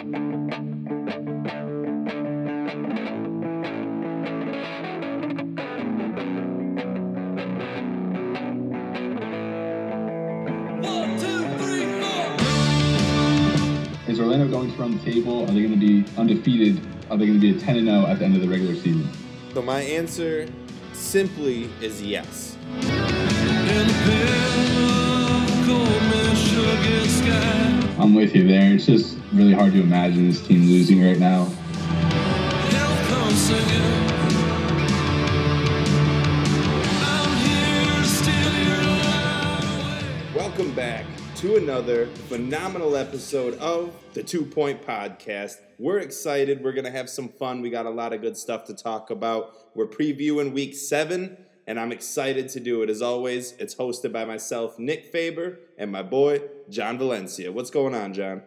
Is Orlando going to run the table? Are they going to be undefeated? Are they going to be a 10 and 0 at the end of the regular season? So my answer simply is yes. I'm with you there. It's just really hard to imagine this team losing right now. Welcome back to another phenomenal episode of the Two Point Podcast. We're excited. We're going to have some fun. We got a lot of good stuff to talk about. We're previewing week seven, and I'm excited to do it. As always, it's hosted by myself, Nick Faber, and my boy, John Valencia. What's going on, John?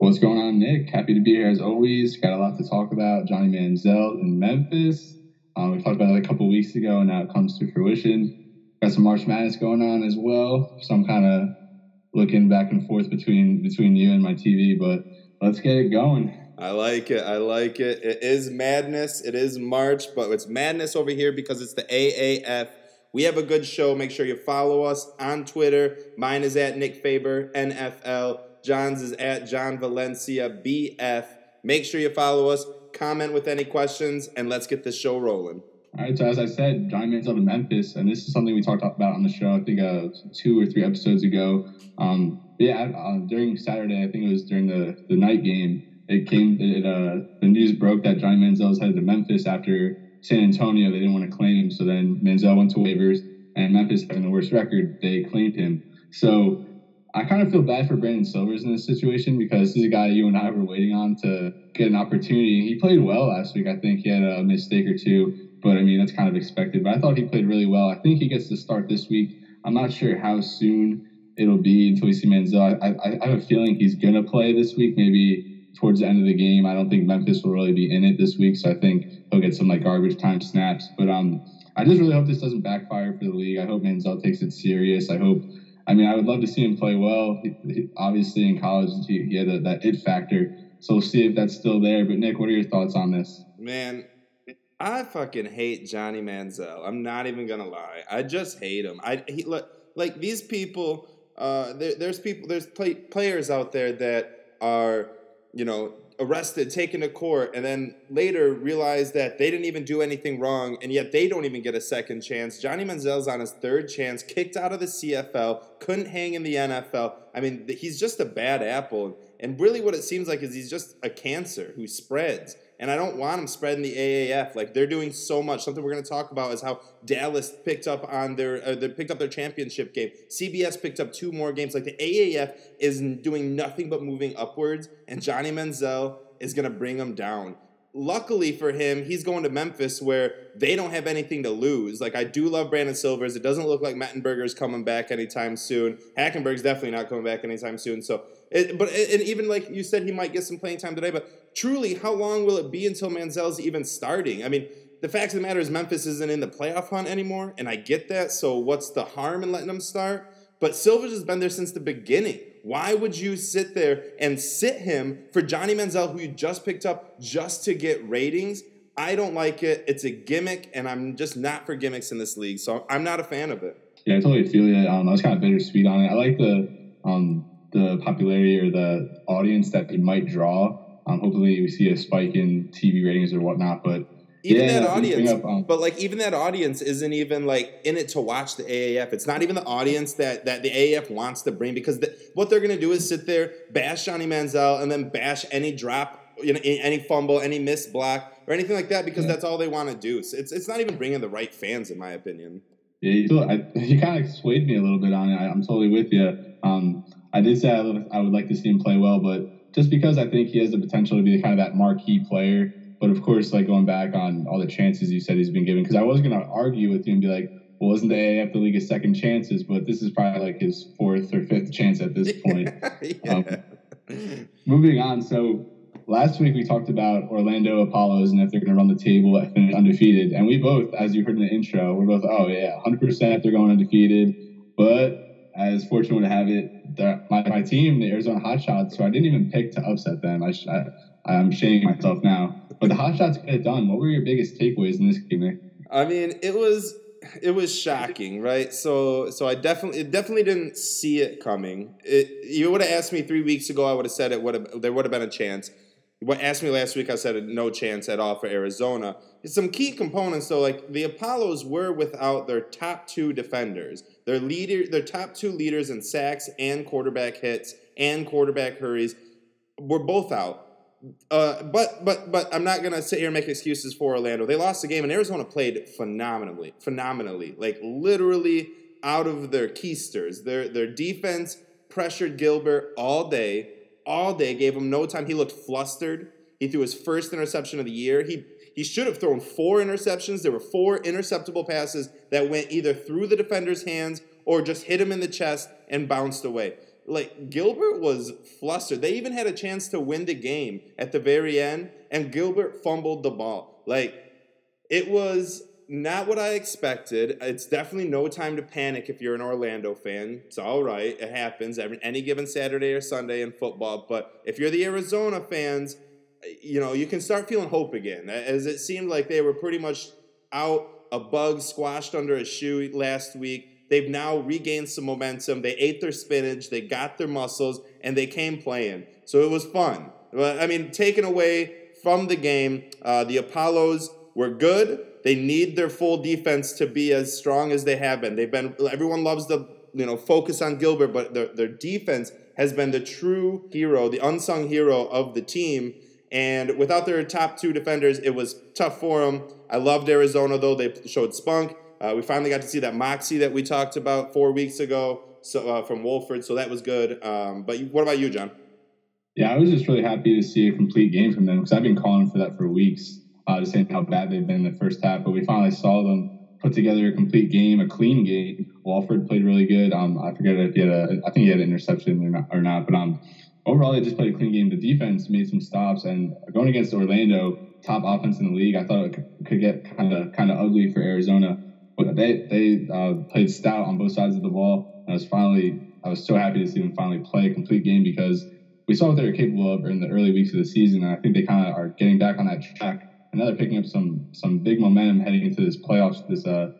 What's going on, Nick? Happy to be here as always. Got a lot to talk about. Johnny Manziel in Memphis. Um, we talked about it a couple weeks ago, and now it comes to fruition. Got some March Madness going on as well. So I'm kind of looking back and forth between between you and my TV, but let's get it going. I like it. I like it. It is madness. It is March, but it's madness over here because it's the AAF. We have a good show. Make sure you follow us on Twitter. Mine is at Nick Faber, NFL. John's is at John Valencia, BF. Make sure you follow us, comment with any questions, and let's get this show rolling. All right, so as I said, Johnny Manziel to Memphis, and this is something we talked about on the show. I think uh, two or three episodes ago. Um, yeah, uh, during Saturday, I think it was during the, the night game. It came. It, uh, the news broke that John Manziel was headed to Memphis after San Antonio. They didn't want to claim him, so then Manziel went to waivers, and Memphis having the worst record, they claimed him. So I kind of feel bad for Brandon Silvers in this situation because he's a guy you and I were waiting on to get an opportunity. He played well last week. I think he had a mistake or two but I mean, that's kind of expected. But I thought he played really well. I think he gets to start this week. I'm not sure how soon it'll be until we see Manziel. I, I, I have a feeling he's going to play this week, maybe towards the end of the game. I don't think Memphis will really be in it this week. So I think he'll get some like garbage time snaps. But um, I just really hope this doesn't backfire for the league. I hope Manziel takes it serious. I hope. I mean, I would love to see him play well. He, he, obviously, in college, he, he had a, that it factor. So we'll see if that's still there. But Nick, what are your thoughts on this? Man, I fucking hate Johnny Manziel. I'm not even gonna lie. I just hate him. I he, look like these people. Uh, there, there's people. There's play, players out there that are you know arrested, taken to court, and then later realize that they didn't even do anything wrong, and yet they don't even get a second chance. Johnny Manziel's on his third chance, kicked out of the CFL, couldn't hang in the NFL. I mean, he's just a bad apple. And really, what it seems like is he's just a cancer who spreads and I don't want them spreading the AAF. Like they're doing so much. Something we're going to talk about is how Dallas picked up on their uh, they picked up their championship game. CBS picked up two more games. Like the AAF is doing nothing but moving upwards, and Johnny Manziel is going to bring them down. Luckily for him, he's going to Memphis where they don't have anything to lose. Like I do love Brandon Silvers. It doesn't look like Mettenberger's coming back anytime soon. Hackenberg's definitely not coming back anytime soon. So it, but and even like you said, he might get some playing time today. But truly, how long will it be until Manziel's even starting? I mean, the fact of the matter is Memphis isn't in the playoff hunt anymore, and I get that. So what's the harm in letting him start? But Silvers has been there since the beginning. Why would you sit there and sit him for Johnny Manziel, who you just picked up just to get ratings? I don't like it. It's a gimmick, and I'm just not for gimmicks in this league. So I'm not a fan of it. Yeah, I totally feel it. Um, I was kind of bittersweet on it. I like the um, the popularity or the audience that they might draw. Um, hopefully, we see a spike in TV ratings or whatnot. But even yeah, that audience, up, um, but like even that audience isn't even like in it to watch the AAF. It's not even the audience that that the AAF wants to bring because the, what they're gonna do is sit there, bash Johnny Manziel, and then bash any drop, you know, any fumble, any missed block, or anything like that because yeah. that's all they want to do. So it's it's not even bringing the right fans, in my opinion. Yeah, you, I, you kind of swayed me a little bit on it. I, am totally with you. Um, I did say I, I would like to see him play well, but just because I think he has the potential to be kind of that marquee player. But of course, like going back on all the chances you said he's been given, because I was going to argue with you and be like, well, isn't the AAF the league of second chances? But this is probably like his fourth or fifth chance at this point. yeah. um, moving on. So last week we talked about Orlando Apollos and if they're going to run the table and finish undefeated. And we both, as you heard in the intro, we're both, oh, yeah, 100% they're going undefeated. But as fortunate to have it, my, my team, the Arizona Hotshots, so I didn't even pick to upset them. I, I, I'm shaming myself now. But the Hotshots got it done. What were your biggest takeaways in this game? I mean, it was it was shocking, right? So so I definitely definitely didn't see it coming. It, you would have asked me three weeks ago, I would have said it would have there would have been a chance. What asked me last week, I said no chance at all for Arizona. Some key components, though, like the Apollos were without their top two defenders, their leader, their top two leaders in sacks and quarterback hits and quarterback hurries, were both out. Uh, but but but I'm not gonna sit here and make excuses for Orlando. They lost the game, and Arizona played phenomenally, phenomenally, like literally out of their keisters. Their their defense pressured Gilbert all day, all day. Gave him no time. He looked flustered. He threw his first interception of the year. He he should have thrown four interceptions. There were four interceptable passes that went either through the defender's hands or just hit him in the chest and bounced away like Gilbert was flustered. They even had a chance to win the game at the very end, and Gilbert fumbled the ball. Like it was not what I expected. It's definitely no time to panic if you're an Orlando fan. It's all right. It happens every any given Saturday or Sunday in football. But if you're the Arizona fans, you know, you can start feeling hope again. As it seemed like they were pretty much out, a bug squashed under a shoe last week They've now regained some momentum. They ate their spinach, they got their muscles, and they came playing. So it was fun. I mean, taken away from the game, uh, the Apollos were good. They need their full defense to be as strong as they have been. They've been. Everyone loves the you know focus on Gilbert, but their their defense has been the true hero, the unsung hero of the team. And without their top two defenders, it was tough for them. I loved Arizona though; they showed spunk. Uh, we finally got to see that moxie that we talked about four weeks ago so, uh, from Wolford, so that was good. Um, but what about you, John? Yeah, I was just really happy to see a complete game from them because I've been calling for that for weeks, uh, just saying how bad they've been in the first half. But we finally saw them put together a complete game, a clean game. Wolford played really good. Um, I forget if he had a, I think he had an interception or not, or not but um, overall they just played a clean game. The defense made some stops, and going against Orlando, top offense in the league, I thought it could get kind of kind of ugly for Arizona but they they uh, played stout on both sides of the ball. And I was finally I was so happy to see them finally play a complete game because we saw what they were capable of in the early weeks of the season, and I think they kind of are getting back on that track. Now they're picking up some some big momentum heading into this playoffs, this uh,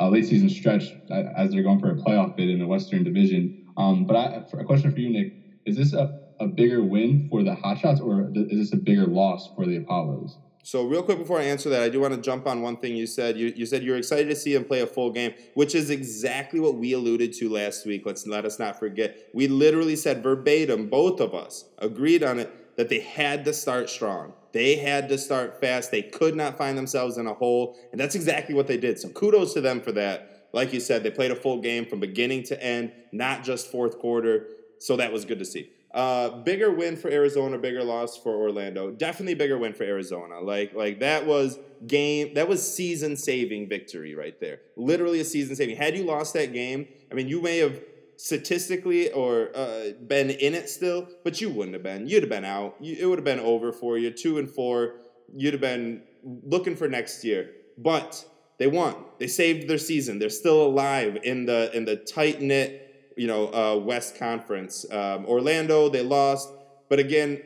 uh, late season stretch as they're going for a playoff bid in the Western Division. Um, but I, a question for you, Nick: Is this a, a bigger win for the Hotshots, or is this a bigger loss for the Apollos? So real quick before I answer that, I do want to jump on one thing you said. You, you said you're excited to see him play a full game, which is exactly what we alluded to last week. Let's let us not forget. We literally said verbatim, both of us agreed on it, that they had to start strong. They had to start fast. They could not find themselves in a hole, and that's exactly what they did. So kudos to them for that. Like you said, they played a full game from beginning to end, not just fourth quarter. So that was good to see. Uh, bigger win for Arizona, bigger loss for Orlando. Definitely bigger win for Arizona. Like like that was game that was season saving victory right there. Literally a season saving. Had you lost that game, I mean, you may have statistically or uh, been in it still, but you wouldn't have been. You'd have been out. You, it would have been over for you. Two and four. You'd have been looking for next year. But they won. They saved their season. They're still alive in the in the tight knit you know, uh, West Conference. Um, Orlando, they lost, but again,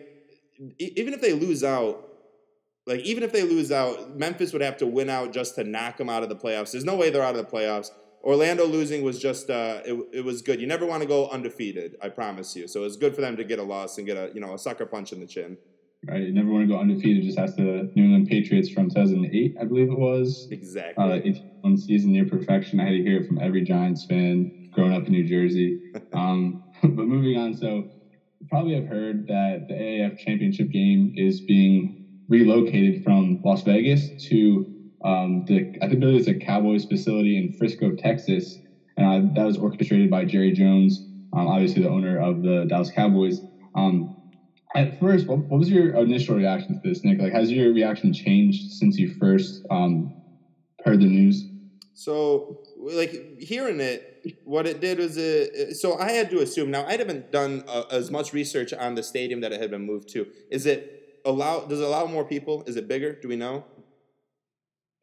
e- even if they lose out, like even if they lose out, Memphis would have to win out just to knock them out of the playoffs. There's no way they're out of the playoffs. Orlando losing was just uh, it, it was good. You never want to go undefeated, I promise you. So it's good for them to get a loss and get a you know a sucker punch in the chin. Right, you never want to go undefeated. Just ask the New England Patriots from 2008, I believe it was. Exactly. Uh, one season near perfection. I had to hear it from every Giants fan growing up in New Jersey. Um, but moving on, so you probably have heard that the AAF championship game is being relocated from Las Vegas to um, the I think it's a Cowboys facility in Frisco, Texas, and uh, that was orchestrated by Jerry Jones, um, obviously the owner of the Dallas Cowboys. Um, at first, what, what, was your initial reaction to this, Nick? Like, has your reaction changed since you first um, heard the news? So, like hearing it, what it did was it, so I had to assume. Now I haven't done uh, as much research on the stadium that it had been moved to. Is it allow? Does it allow more people? Is it bigger? Do we know?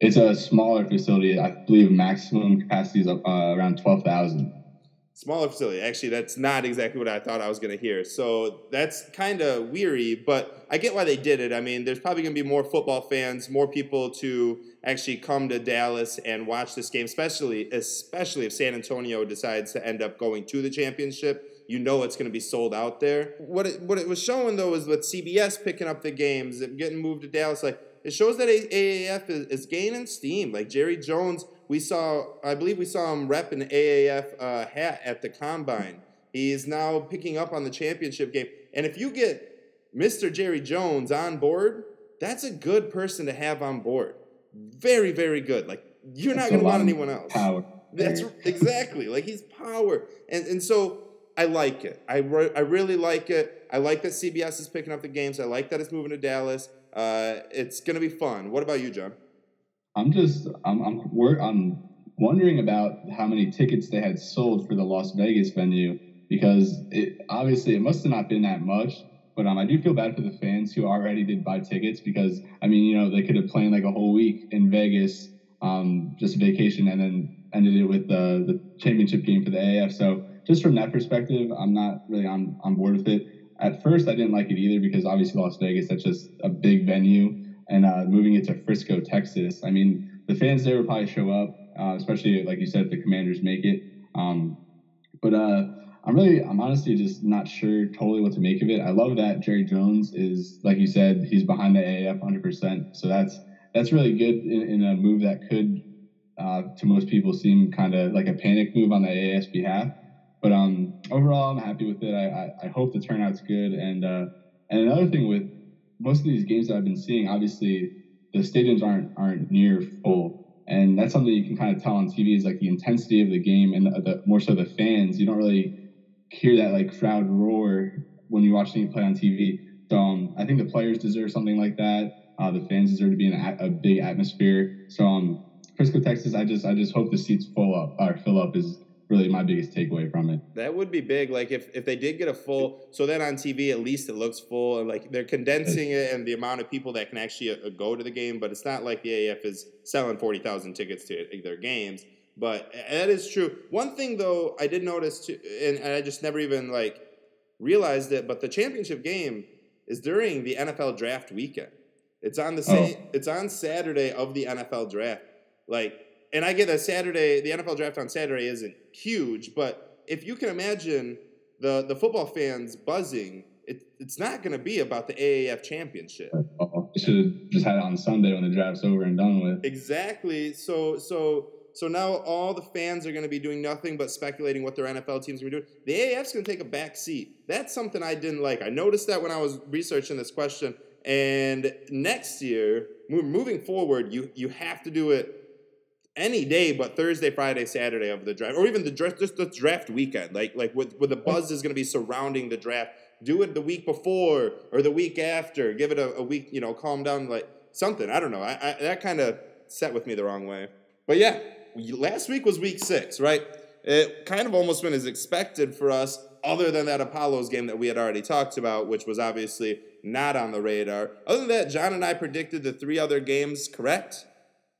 It's a smaller facility. I believe maximum capacity is uh, around twelve thousand. Smaller facility. Actually, that's not exactly what I thought I was going to hear. So that's kind of weary, but I get why they did it. I mean, there's probably going to be more football fans, more people to actually come to Dallas and watch this game, especially especially if San Antonio decides to end up going to the championship. You know it's going to be sold out there. What it, what it was showing though is with CBS picking up the games, and getting moved to Dallas, like it shows that AAF is, is gaining steam. Like Jerry Jones we saw, I believe we saw him rep an AAF uh, hat at the combine. He's now picking up on the championship game. And if you get Mr. Jerry Jones on board, that's a good person to have on board. Very, very good. Like you're that's not going to want anyone else. Power. That's exactly like he's power, and and so I like it. I re- I really like it. I like that CBS is picking up the games. I like that it's moving to Dallas. Uh, it's going to be fun. What about you, John? I'm just I'm I'm I'm wondering about how many tickets they had sold for the Las Vegas venue because it obviously it must have not been that much. But um, I do feel bad for the fans who already did buy tickets because I mean you know they could have planned like a whole week in Vegas, um, just a vacation, and then ended it with the the championship game for the AAF. So just from that perspective, I'm not really on on board with it. At first, I didn't like it either because obviously Las Vegas that's just a big venue and uh, moving it to Frisco, Texas. I mean, the fans there will probably show up, uh, especially like you said, if the Commanders make it. Um, but uh, I'm really, I'm honestly just not sure totally what to make of it. I love that Jerry Jones is, like you said, he's behind the AAF 100%. So that's that's really good in, in a move that could, uh, to most people, seem kind of like a panic move on the AAF's behalf. But um, overall, I'm happy with it. I, I, I hope the turnout's good. And uh, and another thing with most of these games that I've been seeing, obviously the stadiums aren't aren't near full, and that's something you can kind of tell on TV is like the intensity of the game and the, the more so the fans. You don't really hear that like crowd roar when you watch it play on TV. So um, I think the players deserve something like that. Uh, the fans deserve to be in a, a big atmosphere. So um, Frisco, Texas, I just I just hope the seats full up or fill up is really my biggest takeaway from it. That would be big. Like if, if they did get a full, so then on TV at least it looks full, and like they're condensing it and the amount of people that can actually uh, go to the game. But it's not like the AAF is selling forty thousand tickets to their games. But that is true. One thing though, I did notice too, and, and I just never even like realized it. But the championship game is during the NFL draft weekend. It's on the same. Oh. It's on Saturday of the NFL draft. Like and I get that Saturday, the NFL draft on Saturday isn't huge, but if you can imagine the the football fans buzzing, it, it's not going to be about the AAF championship. Oh, should have just had it on Sunday when the draft's over and done with. Exactly. So so so now all the fans are going to be doing nothing but speculating what their NFL teams are going to do. The AAF's going to take a back seat. That's something I didn't like. I noticed that when I was researching this question. And next year, moving forward, you you have to do it any day but Thursday, Friday, Saturday of the draft, or even the draft, just the draft weekend. Like like with, with the buzz is going to be surrounding the draft. Do it the week before or the week after. Give it a, a week, you know, calm down, like something. I don't know. I, I that kind of set with me the wrong way. But yeah, last week was week six, right? It kind of almost went as expected for us, other than that Apollos game that we had already talked about, which was obviously not on the radar. Other than that, John and I predicted the three other games correct.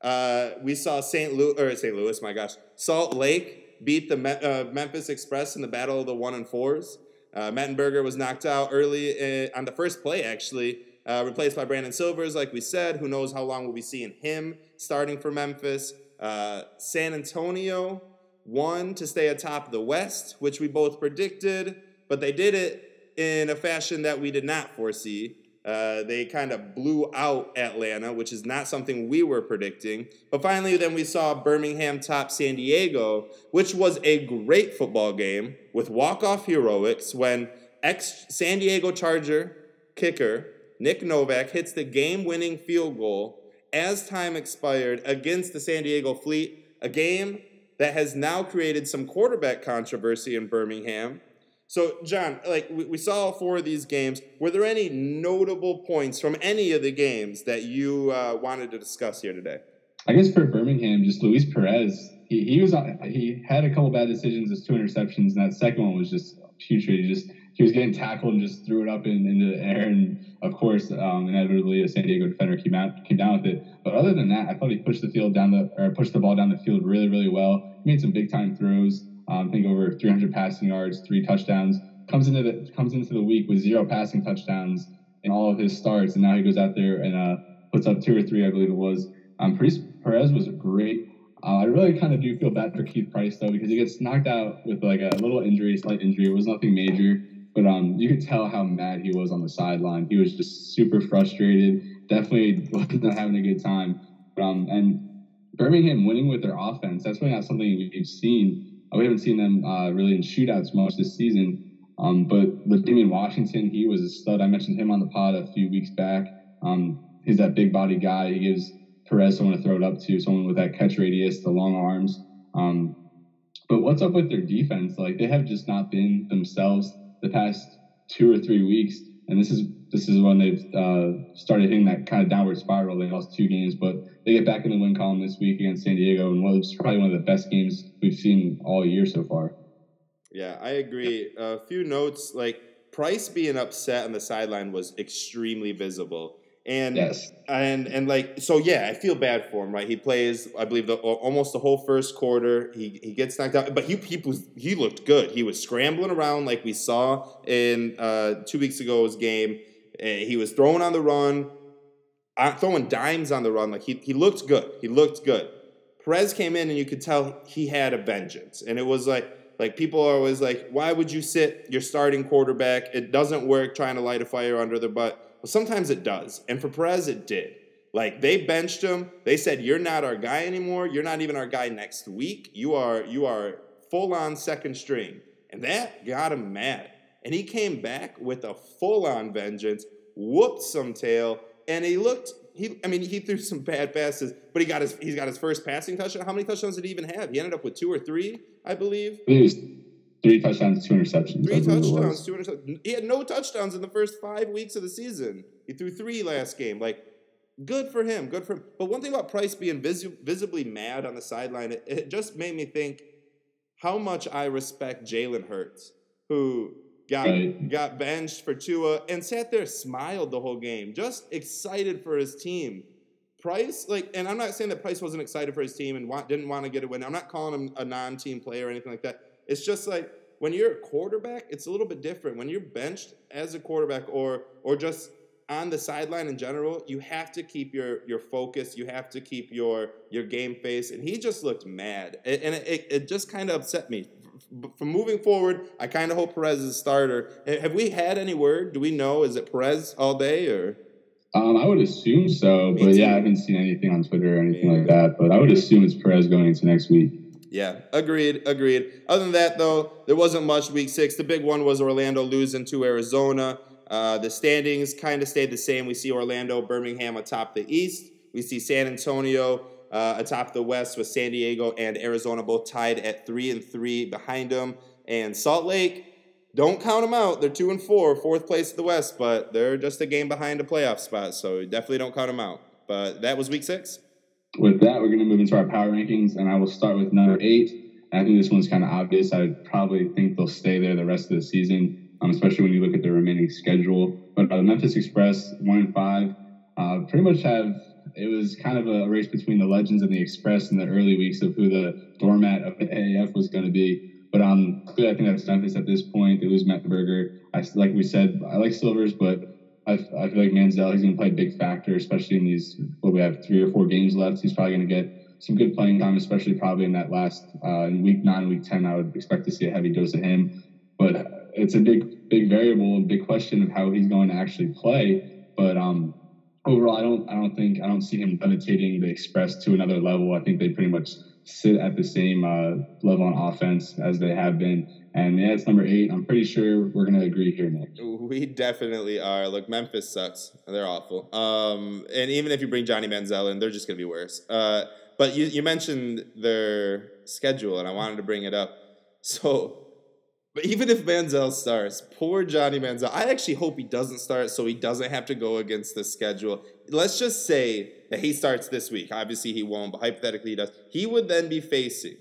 Uh, we saw St. Louis, or St. Louis, my gosh, Salt Lake beat the Me- uh, Memphis Express in the battle of the one and fours. Uh, Mettenberger was knocked out early in, on the first play, actually, uh, replaced by Brandon Silvers, like we said. Who knows how long we'll be seeing him starting for Memphis. Uh, San Antonio won to stay atop the West, which we both predicted, but they did it in a fashion that we did not foresee. Uh, they kind of blew out Atlanta, which is not something we were predicting. But finally, then we saw Birmingham top San Diego, which was a great football game with walk-off heroics when ex San Diego Charger kicker Nick Novak hits the game-winning field goal as time expired against the San Diego Fleet, a game that has now created some quarterback controversy in Birmingham so, John, like we, we saw all four of these games. Were there any notable points from any of the games that you uh, wanted to discuss here today? I guess for Birmingham, just Luis Perez. He, he was he had a couple bad decisions, as two interceptions, and that second one was just putrid. He just he was getting tackled and just threw it up in, into the air, and of course, um, inevitably, a San Diego defender came out came down with it. But other than that, I thought he pushed the field down the or pushed the ball down the field really really well. He made some big time throws. Um, I think over 300 passing yards, three touchdowns. Comes into the comes into the week with zero passing touchdowns in all of his starts, and now he goes out there and uh, puts up two or three, I believe it was. Um, Perez was great. Uh, I really kind of do feel bad for Keith Price though because he gets knocked out with like a little injury, slight injury. It was nothing major, but um, you could tell how mad he was on the sideline. He was just super frustrated. Definitely was not having a good time. Um, and Birmingham winning with their offense, that's really not something we've seen. Uh, we haven't seen them uh, really in shootouts much this season. Um, but with Damian Washington, he was a stud. I mentioned him on the pod a few weeks back. Um, he's that big body guy. He gives Perez someone to throw it up to, someone with that catch radius, the long arms. Um, but what's up with their defense? Like they have just not been themselves the past two or three weeks, and this is this is when they've uh, started hitting that kind of downward spiral. They lost two games, but they get back in the win column this week against San Diego, and was probably one of the best games we've seen all year so far. Yeah, I agree. A few notes like Price being upset on the sideline was extremely visible. And yes. and and like so yeah, I feel bad for him, right? He plays, I believe, the almost the whole first quarter. He he gets knocked out, but he he was he looked good. He was scrambling around like we saw in uh, two weeks ago's game. Uh, he was throwing on the run, uh, throwing dimes on the run. Like he he looked good. He looked good. Perez came in and you could tell he had a vengeance, and it was like like people are always like, why would you sit your starting quarterback? It doesn't work trying to light a fire under their butt. Well, sometimes it does. And for Perez, it did. Like they benched him. They said, You're not our guy anymore. You're not even our guy next week. You are you are full on second string. And that got him mad. And he came back with a full on vengeance, whooped some tail, and he looked he I mean he threw some bad passes, but he got his he's got his first passing touchdown. How many touchdowns did he even have? He ended up with two or three, I believe. Three touchdowns, two interceptions. Three touchdowns, two interceptions. He had no touchdowns in the first five weeks of the season. He threw three last game. Like, good for him. Good for him. But one thing about Price being vis- visibly mad on the sideline, it, it just made me think how much I respect Jalen Hurts, who got right. got benched for Tua and sat there, smiled the whole game, just excited for his team. Price, like, and I'm not saying that Price wasn't excited for his team and want, didn't want to get a win. I'm not calling him a non-team player or anything like that. It's just like when you're a quarterback, it's a little bit different. When you're benched as a quarterback or or just on the sideline in general, you have to keep your your focus. You have to keep your your game face. And he just looked mad, and it, it, it just kind of upset me. From moving forward, I kind of hope Perez is a starter. Have we had any word? Do we know? Is it Perez all day or? Um, I would assume so, but yeah, I haven't seen anything on Twitter or anything like that. But I would assume it's Perez going into next week. Yeah, agreed, agreed. Other than that, though, there wasn't much week six. The big one was Orlando losing to Arizona. Uh, the standings kind of stayed the same. We see Orlando, Birmingham atop the East. We see San Antonio uh, atop the West with San Diego and Arizona both tied at three and three behind them. And Salt Lake, don't count them out. They're two and four, fourth place in the West, but they're just a game behind a playoff spot. So definitely don't count them out. But that was week six with that, we're going to move into our power rankings, and I will start with number eight. I think this one's kind of obvious. I probably think they'll stay there the rest of the season, um, especially when you look at the remaining schedule. But uh, the Memphis Express, one and five, uh, pretty much have. It was kind of a race between the Legends and the Express in the early weeks of who the doormat of the AAF was going to be. But um, I think that's Memphis at this point. It was Mettenberger. I like we said, I like Silvers, but I, I feel like Manziel, he's going to play a big factor, especially in these, what we have three or four games left. He's probably going to get some good playing time, especially probably in that last, uh, in week nine, week 10, I would expect to see a heavy dose of him. But it's a big, big variable and big question of how he's going to actually play. But um, overall, I don't, I don't think, I don't see him levitating the Express to another level. I think they pretty much sit at the same uh, level on offense as they have been. And yeah, it's number eight. I'm pretty sure we're gonna agree here, Nick. We definitely are. Look, Memphis sucks. They're awful. Um, and even if you bring Johnny Manziel in, they're just gonna be worse. Uh, but you, you mentioned their schedule, and I wanted to bring it up. So, but even if Manziel starts, poor Johnny Manziel. I actually hope he doesn't start, so he doesn't have to go against the schedule. Let's just say that he starts this week. Obviously, he won't, but hypothetically, he does. He would then be facing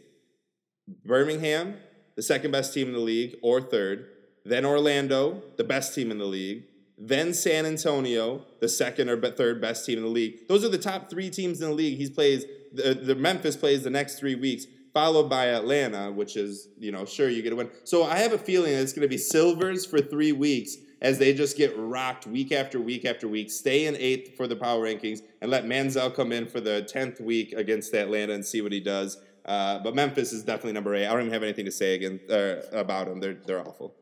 Birmingham the second best team in the league, or third. Then Orlando, the best team in the league. Then San Antonio, the second or third best team in the league. Those are the top three teams in the league. He plays the, the Memphis plays the next three weeks. Followed by Atlanta, which is, you know, sure you get a win. So I have a feeling it's going to be Silvers for three weeks as they just get rocked week after week after week, stay in eighth for the power rankings, and let Manziel come in for the 10th week against Atlanta and see what he does. Uh, but Memphis is definitely number eight. I don't even have anything to say again uh, about them. They're, they're awful.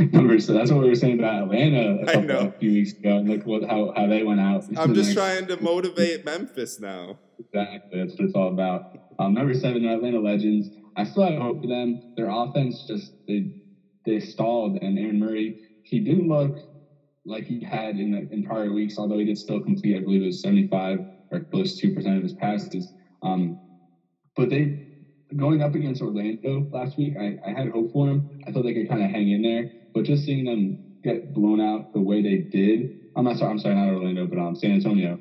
numbers. So that's what we were saying about Atlanta a, couple, a few weeks ago. And look what how, how they went out. I'm just trying to motivate Memphis now. Exactly. That's what it's all about. Um, number seven, Atlanta Legends. I still have hope for them. Their offense just they they stalled, and Aaron Murray he didn't look like he had in the, in prior weeks, although he did still complete. I believe it was 75 or close to 2% of his passes. Um, but they going up against Orlando last week, I, I had hope for them. I thought they could kind of hang in there, but just seeing them get blown out the way they did, I'm not sorry, I'm sorry, not Orlando, but um, San Antonio,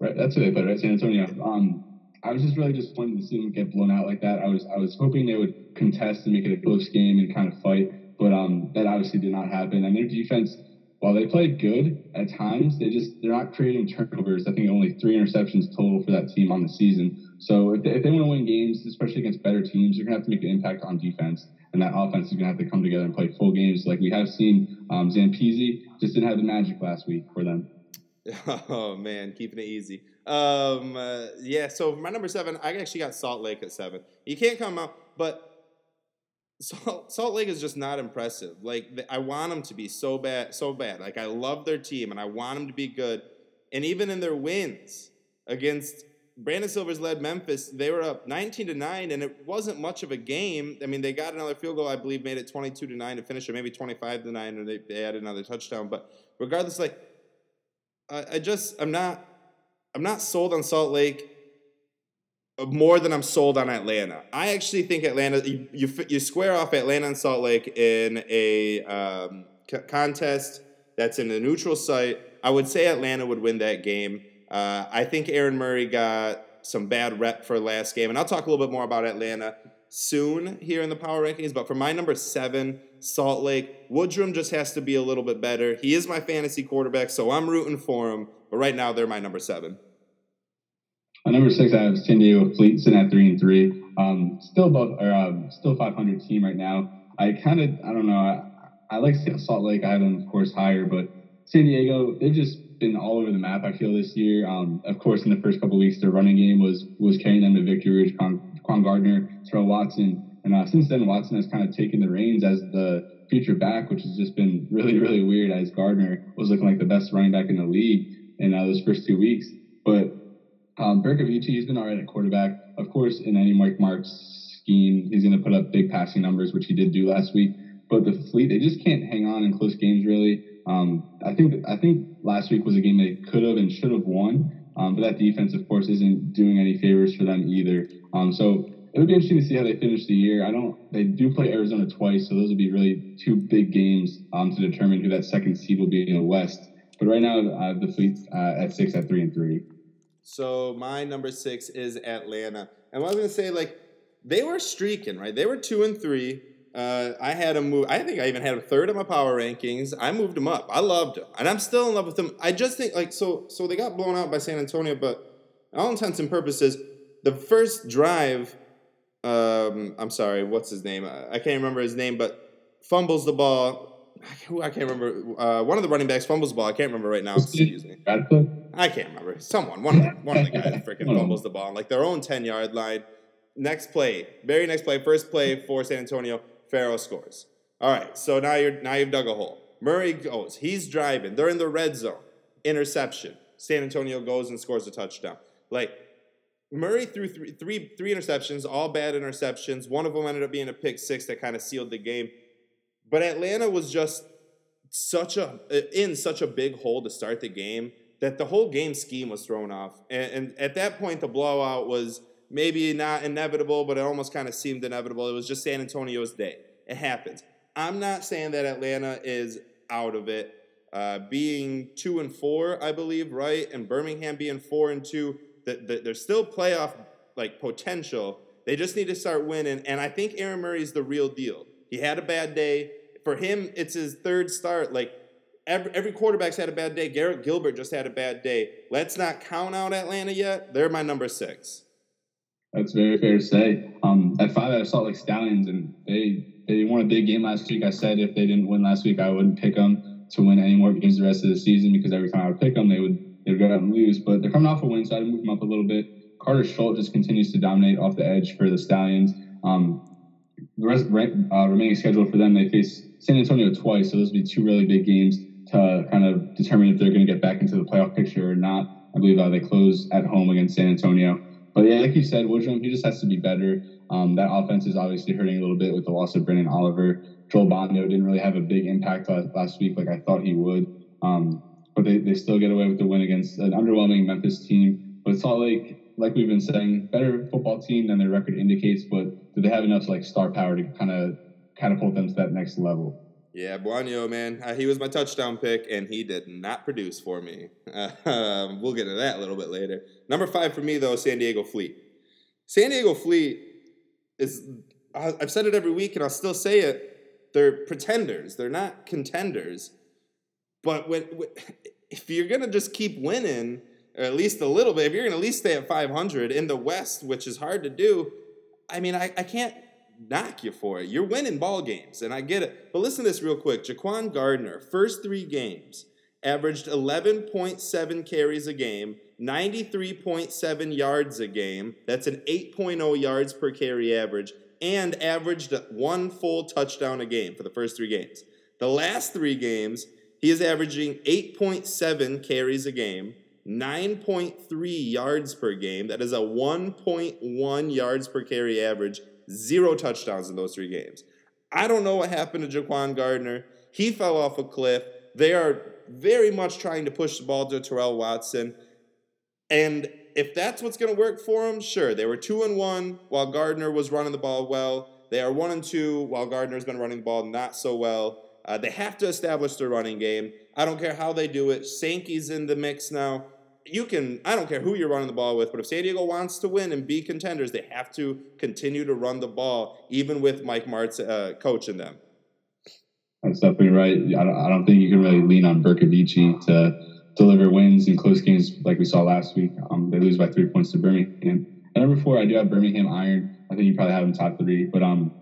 right? That's who they put, right? San Antonio. Um, I was just really just disappointed to see them get blown out like that. I was I was hoping they would contest and make it a close game and kind of fight, but um, that obviously did not happen. And their defense, while they played good at times, they just they're not creating turnovers. I think only three interceptions total for that team on the season. So if they, if they want to win games, especially against better teams, they're gonna have to make an impact on defense, and that offense is gonna have to come together and play full games like we have seen. Um, Zampese just didn't have the magic last week for them. Oh man, keeping it easy. Um, uh, yeah. So my number seven, I actually got Salt Lake at seven. You can't come out, but Salt, Salt Lake is just not impressive. Like I want them to be so bad, so bad. Like I love their team and I want them to be good. And even in their wins against Brandon Silvers led Memphis, they were up 19 to 9, and it wasn't much of a game. I mean, they got another field goal, I believe, made it 22 to 9 to finish, or maybe 25 to 9, and they, they added another touchdown. But regardless, like I, I just I'm not I'm not sold on Salt Lake more than I'm sold on Atlanta. I actually think Atlanta you you, you square off Atlanta and Salt Lake in a um, c- contest that's in a neutral site. I would say Atlanta would win that game. Uh, I think Aaron Murray got some bad rep for last game, and I'll talk a little bit more about Atlanta soon here in the power rankings. But for my number seven, Salt Lake, Woodrum just has to be a little bit better. He is my fantasy quarterback, so I'm rooting for him. But right now, they're my number seven. At number six, I have San Diego Fleet sitting at three and three. Um, still above, or um, still 500 team right now. I kind of, I don't know. I, I like Salt Lake. I have them, of course, higher, but San Diego, they've just been all over the map. I feel this year. Um, of course, in the first couple weeks, their running game was was carrying them to victory. Quan, Gardner, Terrell Watson, and uh, since then, Watson has kind of taken the reins as the future back, which has just been really, really weird. As Gardner was looking like the best running back in the league in uh, those first two weeks, but um, Bercovici, he's been all right at quarterback. Of course, in any Mike Martz scheme, he's going to put up big passing numbers, which he did do last week. But the fleet, they just can't hang on in close games, really. Um, I think I think last week was a game they could have and should have won. Um, but that defense, of course, isn't doing any favors for them either. Um, so it would be interesting to see how they finish the year. I don't. They do play Arizona twice, so those would be really two big games um, to determine who that second seed will be in the West. But right now, uh, the Fleet's uh, at six, at three and three. So my number six is Atlanta, and I was gonna say like they were streaking, right? They were two and three. Uh, I had them move. I think I even had them third in my power rankings. I moved them up. I loved them, and I'm still in love with them. I just think like so. So they got blown out by San Antonio, but all intents and purposes, the first drive. Um, I'm sorry, what's his name? I can't remember his name, but fumbles the ball. I can't remember. Uh, one of the running backs fumbles the ball. I can't remember right now. Excuse me. I can't remember. Someone, one of the, one of the guys, freaking fumbles the ball on like their own ten yard line. Next play, very next play, first play for San Antonio. Farrow scores. All right, so now you're now you've dug a hole. Murray goes. He's driving. They're in the red zone. Interception. San Antonio goes and scores a touchdown. Like Murray threw three, three, three interceptions, all bad interceptions. One of them ended up being a pick six that kind of sealed the game. But Atlanta was just such a in such a big hole to start the game that the whole game scheme was thrown off. And, and at that point, the blowout was maybe not inevitable, but it almost kind of seemed inevitable. It was just San Antonio's day. It happens. I'm not saying that Atlanta is out of it. Uh, being two and four, I believe, right, and Birmingham being four and two, that the, there's still playoff like potential. They just need to start winning, and I think Aaron Murray is the real deal. He had a bad day. For him, it's his third start. Like every, every quarterback's had a bad day. Garrett Gilbert just had a bad day. Let's not count out Atlanta yet. They're my number six. That's very fair to say. Um, at five, I Salt Lake Stallions, and they they won a big game last week. I said if they didn't win last week, I wouldn't pick them to win any more games the rest of the season because every time I would pick them, they would they would go out and lose. But they're coming off a win, so I'd move them up a little bit. Karter Schult just continues to dominate off the edge for the Stallions. Um, the rest uh, remaining schedule for them, they face San Antonio twice, so those would be two really big games to kind of determine if they're going to get back into the playoff picture or not. I believe uh, they close at home against San Antonio. But yeah, like you said, Woodrum, he just has to be better. Um, that offense is obviously hurting a little bit with the loss of Branden Oliver. Joel Bouagnon didn't really have a big impact last week like I thought he would. Um, but they, they still get away with the win against an underwhelming Memphis team. But Salt Lake, like we've been saying, better football team than their record indicates. But do they have enough like star power to kind of catapult them to that next level? Yeah, Bouagnon, man, uh, he was my touchdown pick, and he did not produce for me. Uh, we'll get into that a little bit later. Number five for me, though, San Diego Fleet. San Diego Fleet is, I've said it every week, and I'll still say it. They're pretenders. They're not contenders. But when, if you're gonna just keep winning, or at least a little bit, if you're gonna at least stay at 500 in the West, which is hard to do, I mean, I, I can't knock you for it. You're winning ball games, and I get it. But listen to this real quick. Jaquan Gardner, first three games, averaged 11.7 carries a game, 93.7 yards a game. That's an 8.0 yards per carry average, and averaged one full touchdown a game for the first three games. The last three games, he is averaging 8.7 carries a game, 9.3 yards per game. That is a 1.1 yards per carry average, Zero touchdowns in those three games. I don't know what happened to Jaquan Gardner. He fell off a cliff. They are very much trying to push the ball to Terrell Watson. And if that's what's going to work for them, sure. They were two and one while Gardner was running the ball well. They are one and two while Gardner's been running the ball not so well. Uh, they have to establish their running game. I don't care how they do it. Sankey's in the mix now you can I don't care who you're running the ball with, but if San Diego wants to win and be contenders, they have to continue to run the ball, even with Mike Martz uh, coaching them. That's definitely right. I don't, I don't think you can really lean on Bercovici to deliver wins in close games like we saw last week. Um, they lose by three points to Birmingham. And number four, I do have Birmingham Iron. I think you probably have them top three, but um,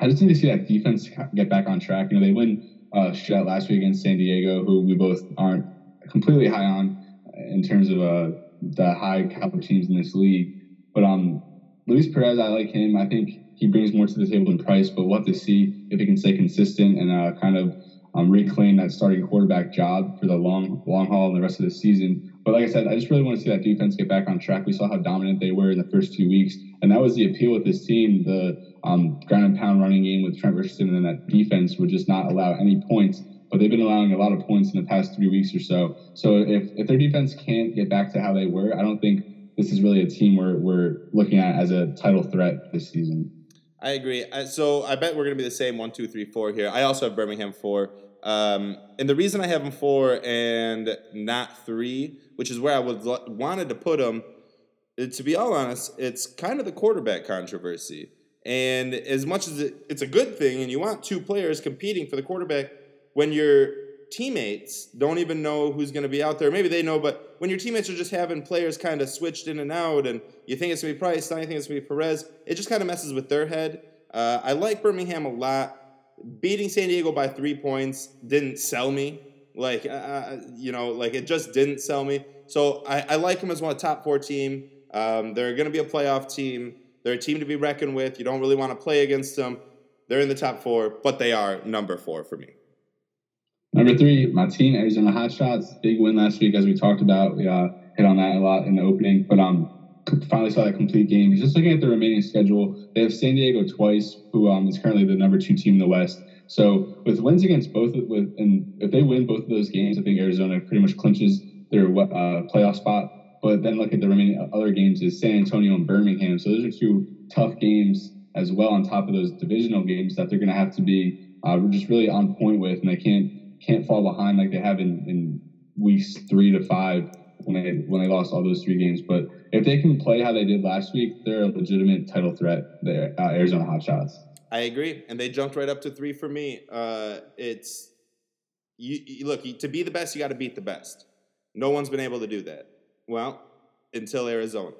I just need to see that defense get back on track. You know, they win uh, shut last week against San Diego, who we both aren't completely high on in terms of uh, the high caliber teams in this league. But um, Luis Perez, I like him. I think he brings more to the table than Price, but we'll have to see if he can stay consistent and uh, kind of um, reclaim that starting quarterback job for the long long haul and the rest of the season. But like I said, I just really want to see that defense get back on track. We saw how dominant they were in the first two weeks, and that was the appeal with this team. The um, ground and pound running game with Trent Richardson and that defense would just not allow any points but they've been allowing a lot of points in the past three weeks or so. So if, if their defense can't get back to how they were, I don't think this is really a team we're, we're looking at as a title threat this season. I agree. So I bet we're going to be the same one, two, three, four here. I also have Birmingham four. Um, and the reason I have them four and not three, which is where I was wanted to put them, to be all honest, it's kind of the quarterback controversy. And as much as it, it's a good thing, and you want two players competing for the quarterback, when your teammates don't even know who's going to be out there. Maybe they know, but when your teammates are just having players kind of switched in and out, and you think it's going to be Price, now you think it's going to be Perez, it just kind of messes with their head. Uh, I like Birmingham a lot. Beating San Diego by three points didn't sell me. Like, uh, you know, like it just didn't sell me. So I, I like them as one of the top four team. Um, they're going to be a playoff team. They're a team to be reckoned with. You don't really want to play against them. They're in the top four, but they are number four for me. Number three, my team, Arizona Hotshots. Big win last week, as we talked about. We uh, hit on that a lot in the opening, but um, finally saw that complete game. Just looking at the remaining schedule, they have San Diego twice, who um, is currently the number two team in the West. So with wins against both, with and if they win both of those games, I think Arizona pretty much clinches their uh, playoff spot. But then look at the remaining other games is San Antonio and Birmingham. So those are two tough games as well on top of those divisional games that they're going to have to be uh, just really on point with, and they can't can't fall behind like they have in, in weeks three to five when they when they lost all those three games. But if they can play how they did last week, they're a legitimate title threat. The uh, Arizona Hotshots. I agree, and they jumped right up to three for me. Uh, it's you, you look to be the best, you got to beat the best. No one's been able to do that. Well, until Arizona.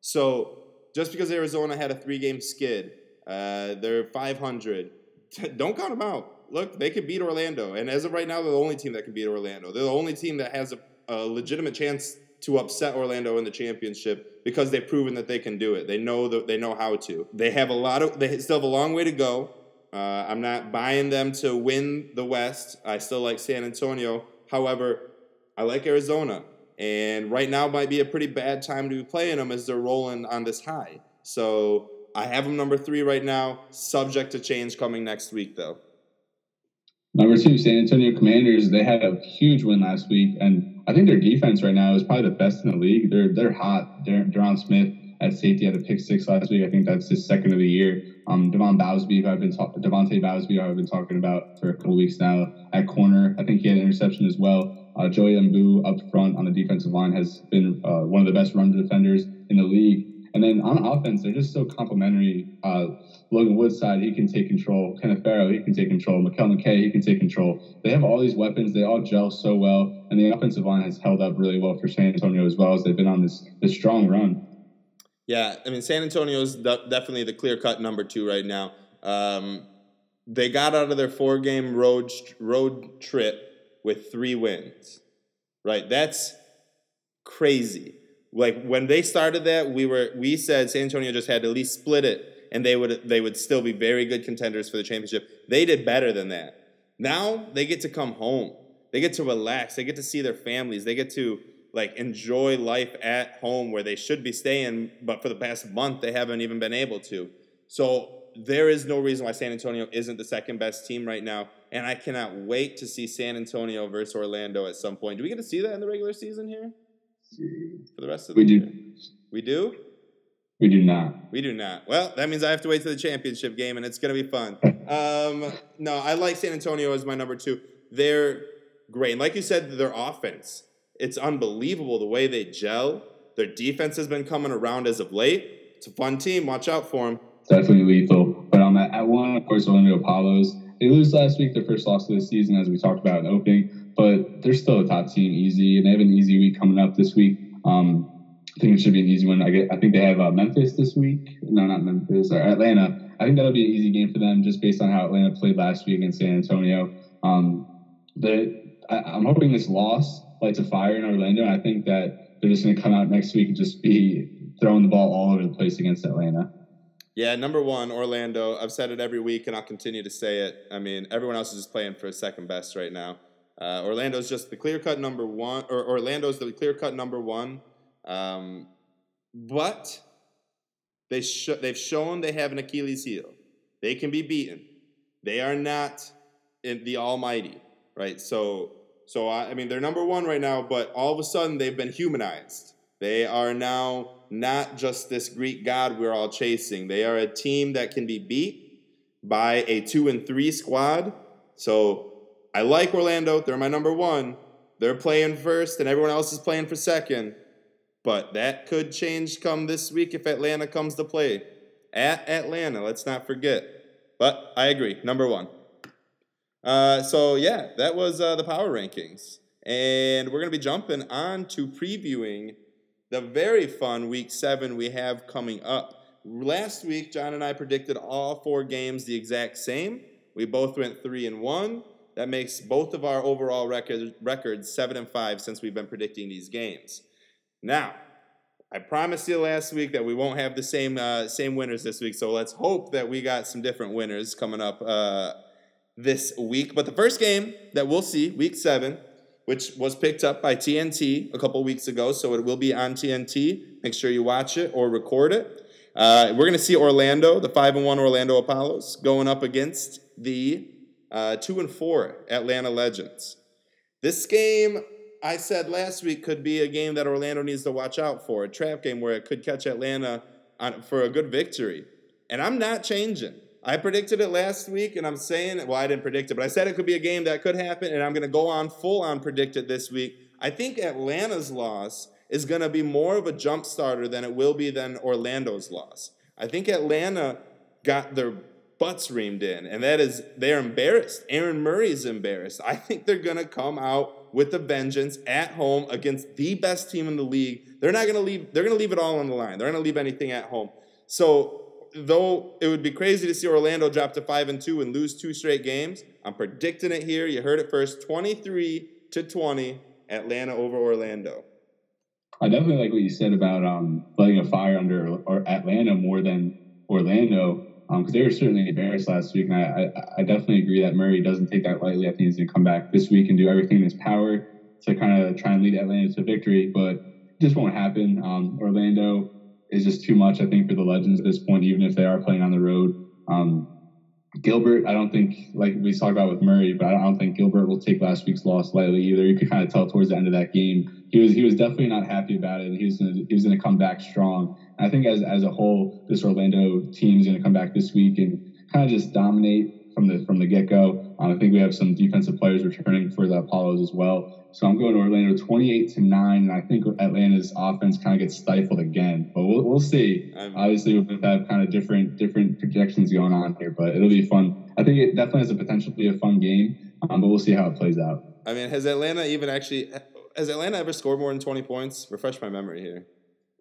So just because Arizona had a three game skid, uh, they're 500. Don't count them out. Look, they could beat Orlando. And as of right now, they're the only team that can beat Orlando. They're the only team that has a, a legitimate chance to upset Orlando in the championship because they've proven that they can do it. They know that they know how to. They have a lot of they still have a long way to go. Uh, I'm not buying them to win the West. I still like San Antonio. However, I like Arizona. And right now might be a pretty bad time to be playing them as they're rolling on this high. So I have them number three right now, subject to change coming next week, though. Number two, San Antonio Commanders. They had a huge win last week, and I think their defense right now is probably the best in the league. They're they're hot. Deron Smith at safety had a pick six last week. I think that's his second of the year. Um, Devon Bausby, who I've been talking, DeVante Bausby, who I've been talking about for a couple weeks now at corner. I think he had an interception as well. Uh, Joey Mbu up front on the defensive line has been uh, one of the best run defenders in the league. And then on offense, they're just so complimentary. Uh, Logan Woodside, he can take control. Kenneth Farrow, he can take control. Mekale McKay, he can take control. They have all these weapons. They all gel so well. And the offensive line has held up really well for San Antonio as well as they've been on this, this strong run. Yeah, I mean, San Antonio is definitely the clear cut number two right now. Um, they got out of their four game road, road trip with three wins, right? That's crazy. Like when they started that, we were we said San Antonio just had to at least split it, and they would they would still be very good contenders for the championship. They did better than that. Now they get to come home. They get to relax. They get to see their families. They get to like enjoy life at home where they should be staying, but for the past month they haven't even been able to. So there is no reason why San Antonio isn't the second best team right now, and I cannot wait to see San Antonio versus Orlando at some point. Do we get to see that in the regular season here? For the rest of the we year? do. We do. We do not. We do not. Well, that means I have to wait to the championship game, and it's going to be fun. Um, no, I like San Antonio as my number two. They're great, and like you said, their offense. It's unbelievable the way they gel. Their defense has been coming around as of late. It's a fun team. Watch out for them definitely lethal. But um, at one, of course, Orlando Apollos. They lose last week, their first loss of the season, as we talked about in opening. But they're still a top team, easy, and they have an easy week coming up this week. Um, I think it should be an easy one. I get. I think they have uh, Memphis this week. No, not Memphis or Atlanta. I think that'll be an easy game for them, just based on how Atlanta played last week against San Antonio. Um, the, I, I'm hoping this loss lights a fire in Orlando. And I think that they're just going to come out next week and just be throwing the ball all over the place against Atlanta. Yeah, number one, Orlando. I've said it every week, and I'll continue to say it. I mean, everyone else is just playing for second best right now. Uh, Orlando's just the clear cut number one, or Orlando's the clear cut number one. Um, but they sh- they've shown they have an Achilles heel. They can be beaten. They are not the almighty, right? So, so I, I mean, they're number one right now, but all of a sudden they've been humanized. They are now not just this Greek god we're all chasing. They are a team that can be beat by a two and three squad. So I like Orlando. They're my number one. They're playing first, and everyone else is playing for second. But that could change come this week if Atlanta comes to play. At Atlanta, let's not forget. But I agree, number one. Uh, so, yeah, that was uh, the power rankings. And we're going to be jumping on to previewing the very fun week seven we have coming up. Last week, John and I predicted all four games the exact same. We both went three and one. That makes both of our overall record, records seven and five since we've been predicting these games. Now, I promised you last week that we won't have the same uh, same winners this week, so let's hope that we got some different winners coming up uh, this week. But the first game that we'll see, week seven, which was picked up by TNT a couple weeks ago, so it will be on TNT. Make sure you watch it or record it. Uh, we're going to see Orlando, the five and one Orlando Apollos, going up against the uh, two and four Atlanta Legends. This game, I said last week, could be a game that Orlando needs to watch out for, a trap game where it could catch Atlanta on, for a good victory. And I'm not changing. I predicted it last week, and I'm saying, well, I didn't predict it, but I said it could be a game that could happen, and I'm going to go on full on predict it this week. I think Atlanta's loss is going to be more of a jump starter than it will be than Orlando's loss. I think Atlanta got their butts reamed in, and that is they're embarrassed. Aaron Murray is embarrassed. I think they're going to come out with a vengeance at home against the best team in the league. They're not going to leave. They're going to leave it all on the line. They're going to leave anything at home. So though it would be crazy to see Orlando drop to five and two and lose two straight games, I'm predicting it here. You heard it first: 23 to 20, Atlanta over Orlando. I definitely like what you said about um, lighting a fire under Atlanta more than Orlando because um, they were certainly embarrassed last week, and I, I, I, definitely agree that Murray doesn't take that lightly. I think he's going to come back this week and do everything in his power to kind of try and lead Atlanta to victory, but it just won't happen. Um, Orlando is just too much, I think, for the Legends at this point, even if they are playing on the road. Um, Gilbert, I don't think, like we talked about with Murray, but I don't think Gilbert will take last week's loss lightly either. You could kind of tell towards the end of that game, he was he was definitely not happy about it, and he was gonna, he was going to come back strong. I think as as a whole, this Orlando team is going to come back this week and kind of just dominate from the from the get go. Um, I think we have some defensive players returning for the Apollos as well. So I'm going to Orlando 28 to nine, and I think Atlanta's offense kind of gets stifled again. But we'll, we'll see. I'm, Obviously, we'll have kind of different different projections going on here, but it'll be fun. I think it definitely has the potential to be a fun game, um, but we'll see how it plays out. I mean, has Atlanta even actually has Atlanta ever scored more than 20 points? Refresh my memory here.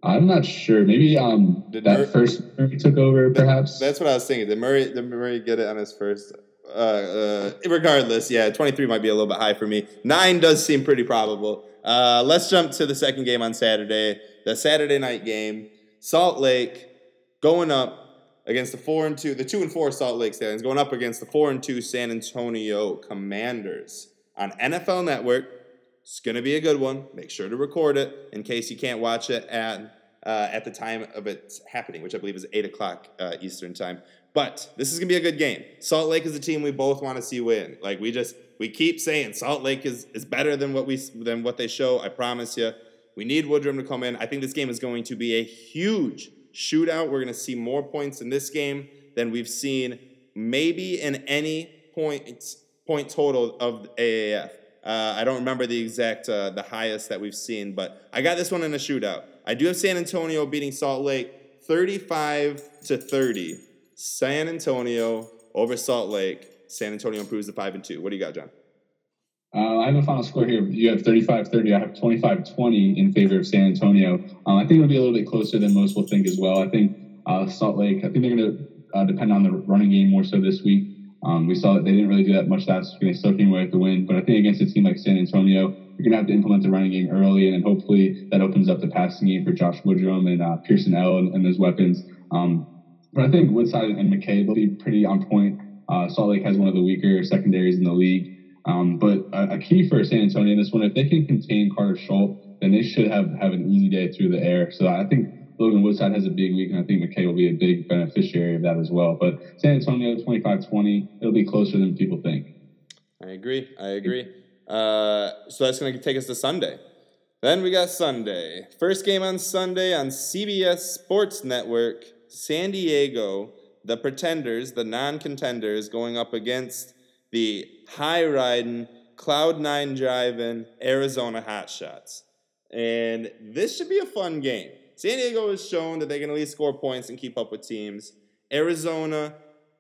I'm not sure. Maybe um did that Murray, first Murray took over, perhaps. That's what I was thinking. Did Murray did Murray get it on his first? Uh, uh, regardless, yeah, 23 might be a little bit high for me. Nine does seem pretty probable. Uh, let's jump to the second game on Saturday, the Saturday night game. Salt Lake going up against the four and two, the two and four Salt Lake Stallions going up against the four and two San Antonio Commanders on NFL Network. It's gonna be a good one. Make sure to record it in case you can't watch it at uh, at the time of it happening, which I believe is eight o'clock uh, Eastern time. But this is gonna be a good game. Salt Lake is a team we both want to see win. Like we just we keep saying Salt Lake is is better than what we than what they show. I promise you. We need Woodrum to come in. I think this game is going to be a huge shootout. We're going to see more points in this game than we've seen maybe in any points point total of AAF. Uh, I don't remember the exact, uh, the highest that we've seen, but I got this one in a shootout. I do have San Antonio beating Salt Lake 35 to 30. San Antonio over Salt Lake. San Antonio improves to 5 and 2. What do you got, John? Uh, I have a final score here. You have 35 30. I have 25 20 in favor of San Antonio. Um, I think it'll be a little bit closer than most will think as well. I think uh, Salt Lake, I think they're going to uh, depend on the running game more so this week. Um, we saw that they didn't really do that much last week. They still came away with the win. But I think against a team like San Antonio, you're going to have to implement the running game early, and hopefully that opens up the passing game for Josh Woodrum and uh, Pearson L and, and those weapons. Um, but I think Woodside and McKay will be pretty on point. Uh, Salt Lake has one of the weaker secondaries in the league. Um, but a, a, key for San Antonio in this one, if they can contain Karter Schult, then they should have, have an easy day through the air. So I think Logan Woodside has a big week, and I think McKay will be a big beneficiary of that as well. But San Antonio 25 20, it'll be closer than people think. I agree. I agree. Uh, so that's going to take us to Sunday. Then we got Sunday. First game on Sunday on CBS Sports Network. San Diego, the pretenders, the non contenders, going up against the high riding, cloud nine driving Arizona Hotshots. And this should be a fun game. San Diego has shown that they can at least score points and keep up with teams. Arizona,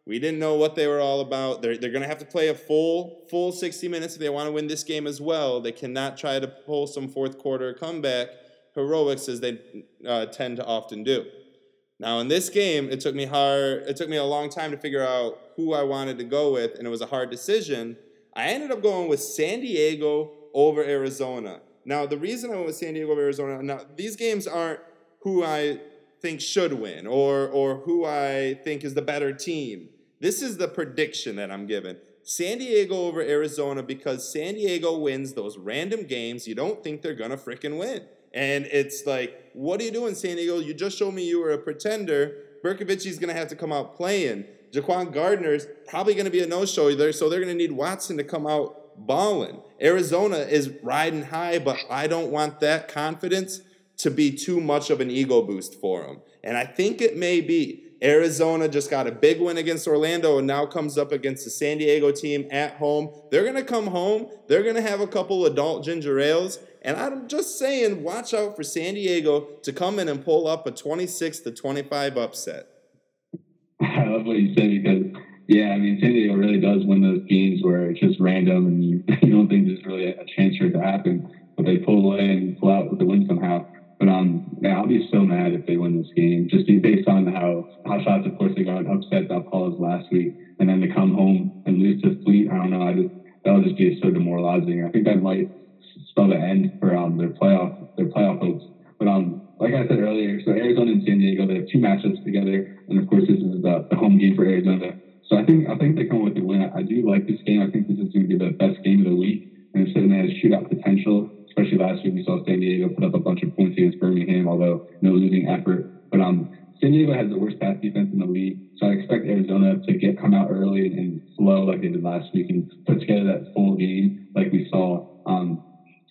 we didn't know what they were all about. They're, they're going to have to play a full full 60 minutes if they want to win this game as well. They cannot try to pull some fourth quarter comeback heroics as they uh, tend to often do. Now in this game, it took me hard. It took me a long time to figure out who I wanted to go with, and it was a hard decision. I ended up going with San Diego over Arizona. Now the reason I went with San Diego over Arizona. Now these games aren't who I think should win or or who I think is the better team. This is the prediction that I'm giving. San Diego over Arizona because San Diego wins those random games you don't think they're gonna freaking win. And it's like, what are you doing, San Diego? You just showed me you were a pretender. is gonna have to come out playing. Jaquan Gardner's probably gonna be a no-show there, so they're gonna need Watson to come out balling. Arizona is riding high, but I don't want that confidence to be too much of an ego boost for them. And I think it may be. Arizona just got a big win against Orlando and now comes up against the San Diego team at home. They're going to come home. They're going to have a couple adult ginger ales. And I'm just saying, watch out for San Diego to come in and pull up a 26 to 25 upset. I love what you said because, yeah, I mean, San Diego really does win those games where it's just random and you, you don't think there's really a chance for it to happen, but they pull away and pull out with the win somehow. But um, yeah, I'll be so mad if they win this game, just based on how how shots, of course, they got upset about Paul's last week, and then to come home and lose to Fleet. I don't know. I just that'll just be so demoralizing. I think that might spell the end for um, their playoff their playoff hopes. But um, like I said earlier, so Arizona and San Diego, they have two matchups together, and of course, this is the, the home game for Arizona. So I think I think they come with the win. I do like this game. I think this is going to be the best game of the week, and it's certainly has shootout potential. Especially last week, we saw San Diego put up a bunch of points against Birmingham, although no losing effort. But um, San Diego has the worst pass defense in the league, so I expect Arizona to get come out early and slow like they did last week and put together that full game like we saw. Um,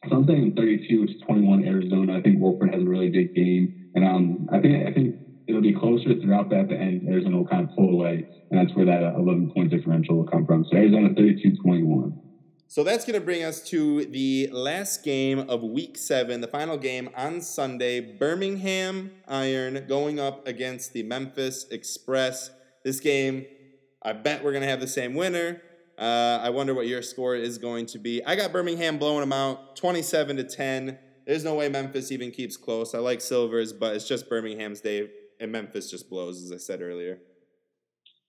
so I'm saying 32 to 21 Arizona. I think Wolford has a really big game, and um, I think I think it'll be closer throughout that. At the end, Arizona will kind of pull away, and that's where that 11 point differential will come from. So Arizona 32-21. So that's going to bring us to the last game of week seven, the final game on Sunday. Birmingham Iron going up against the Memphis Express. This game, I bet we're going to have the same winner. Uh, I wonder what your score is going to be. I got Birmingham blowing them out 27 to 10. There's no way Memphis even keeps close. I like Silvers, but it's just Birmingham's day, and Memphis just blows, as I said earlier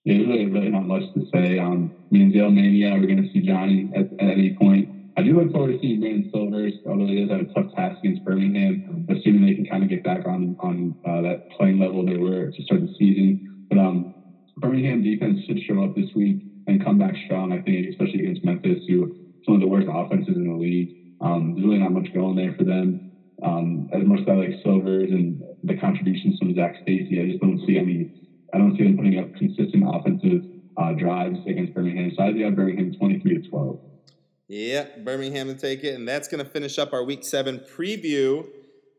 there's really, really not much to say. Um, me and Dale Mania, we're going to see Johnny at, at any point. I do look forward to seeing Brandon Silvers, although he does have a tough task against Birmingham, assuming they can kind of get back on on uh, that playing level they were to start the season. But um, Birmingham defense should show up this week and come back strong, I think, especially against Memphis, who some of the worst offenses in the league. Um, there's really not much going there for them. Um, as much as I like Silvers and the contributions from Zac Stacy, I just don't see any I don't see them putting up consistent offensive uh, drives against Birmingham. So I have Birmingham 23 to 12. Yep, Birmingham to take it. And that's going to finish up our week seven preview.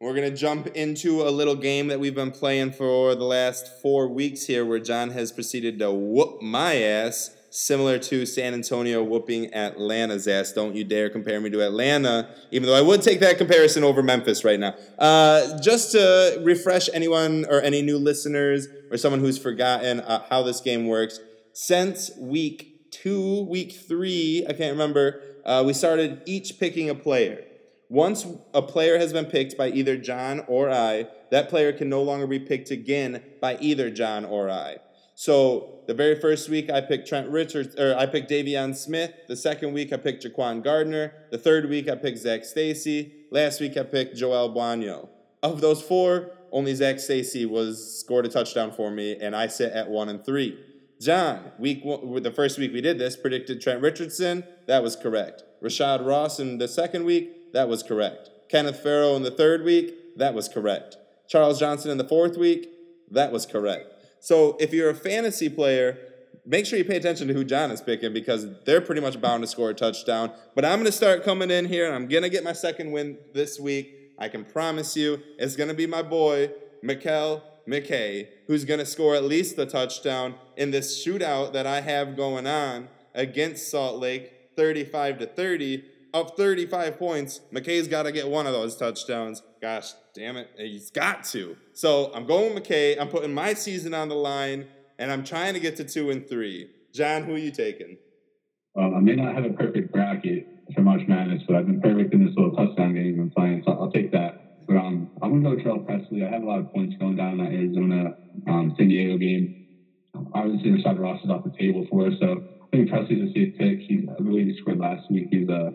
We're going to jump into a little game that we've been playing for the last four weeks here where John has proceeded to whoop my ass similar to San Antonio whooping Atlanta's ass. Don't you dare compare me to Atlanta, even though I would take that comparison over Memphis right now. Uh, just to refresh anyone or any new listeners or someone who's forgotten uh, how this game works, since week two, week three, I can't remember, uh, we started each picking a player. Once a player has been picked by either John or I, that player can no longer be picked again by either John or I. So the very first week I picked Trent Richards, or I picked De'Veon Smith. The second week I picked Jaquan Gardner. The third week I picked Zac Stacy. Last week I picked Joel Bouagnon. Of those four, only Zac Stacy was scored a touchdown for me, and I sit at one and three. John, week one, the first week we did this, predicted Trent Richardson. That was correct. Rashad Ross in the second week. That was correct. Kenneth Farrow in the third week. That was correct. Charles Johnson in the fourth week. That was correct. So if you're a fantasy player, make sure you pay attention to who John is picking because they're pretty much bound to score a touchdown. But I'm going to start coming in here and I'm going to get my second win this week. I can promise you it's going to be my boy, Mekale McKay, who's going to score at least a touchdown in this shootout that I have going on against Salt Lake, 35 to 30. Of 35 points, McKay's got to get one of those touchdowns. Gosh, damn it, he's got to. So I'm going with McKay. I'm putting my season on the line, and I'm trying to get to two and three. John, who are you taking? Um, I may not have a perfect bracket for March Madness, but I've been perfect in this little touchdown game I'm playing, so I'll take that. But um, I'm gonna go Jhurell Pressley. I have a lot of points going down in that Arizona um, San Diego game. Obviously, Rashad Ross is off the table for us, so I think Pressley's a safe pick. He's, I believe he scored last week. He's a uh,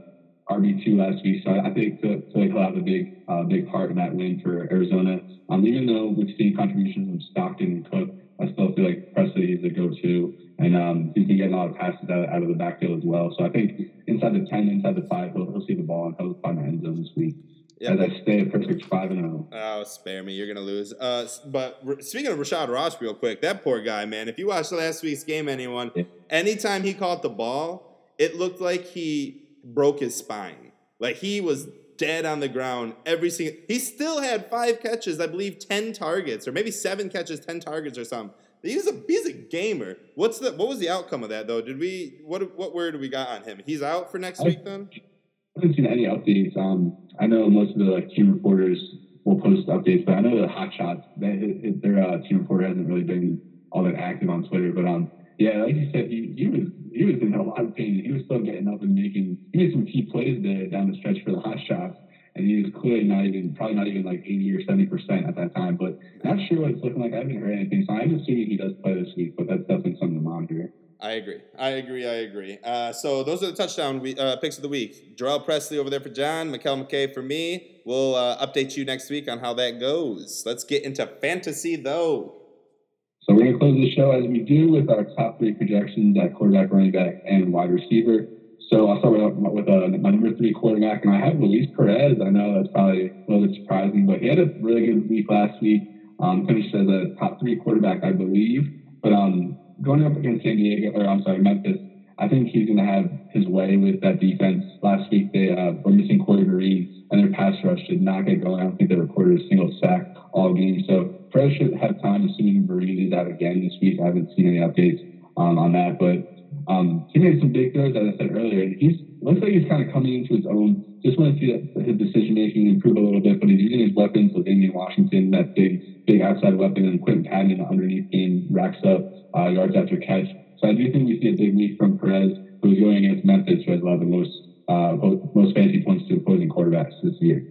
RB2 last week. So I, I think Toy will have a big, uh, big part in that win for Arizona. Um, even though we've seen contributions from Stockton and Cook, I still feel like Pressley is the go-to, and um, he can get a lot of passes out, out of the backfield as well. So I think inside the ten, inside the five, he'll, he'll see the ball and he'll find the end zone this week. Yeah. that's I stay a perfect five and zero. Oh, spare me! You're gonna lose. Uh, but speaking of Rashad Ross, real quick, that poor guy, man. If you watched last week's game, anyone, yeah. anytime he caught the ball, it looked like he broke his spine. Like he was dead on the ground every single. He still had five catches, I believe, ten targets, or maybe seven catches, ten targets, or something. He's a he's a gamer. What's the what was the outcome of that though? Did we what what word we got on him? He's out for next I, week then. I haven't seen any updates. Um, I know most of the like, team reporters will post updates, but I know the hot shots. They, their uh, team reporter hasn't really been all that active on Twitter. But um, yeah, like you said, he, he was he was in a lot of pain. He was still getting up and making he made some key plays there down the stretch for the hot shots. And he was clearly not even probably not even like eighty or seventy percent at that time. But not sure what it's looking like. I haven't heard anything. So I'm assuming he does play this week, but that's definitely something to monitor. I agree. I agree. I agree. Uh, so those are the touchdown we, uh, picks of the week. Jhurell Pressley over there for John, Mekale McKay for me. We'll uh, update you next week on how that goes. Let's get into fantasy, though. So we're going to close the show as we do with our top three projections at quarterback, running back, and wide receiver. So I'll start with, with uh, my number three quarterback, and I have Luis Perez. I know that's probably a little bit surprising, but he had a really good week last week. Um, finished as a top three quarterback, I believe. But um, going up against San Diego, or I'm sorry, Memphis, I think he's going to have his way with that defense. Last week they uh, were missing Corey Vereen, and their pass rush did not get going. I don't think they recorded a single sack all game. So Perez should have time, assuming Vereen is out again this week. I haven't seen any updates um, on that, but um, he made some big throws, as I said earlier, and he's looks like he's kind of coming into his own. Just want to see that his decision making improve a little bit, but he's using his weapons with Damian Washington, that big, big outside weapon, and Quinton Patton underneath game racks up uh, yards after catch. So I do think we see a big week from Perez, who's going against Memphis, who has allowed the most uh, most fantasy points to opposing quarterbacks this year.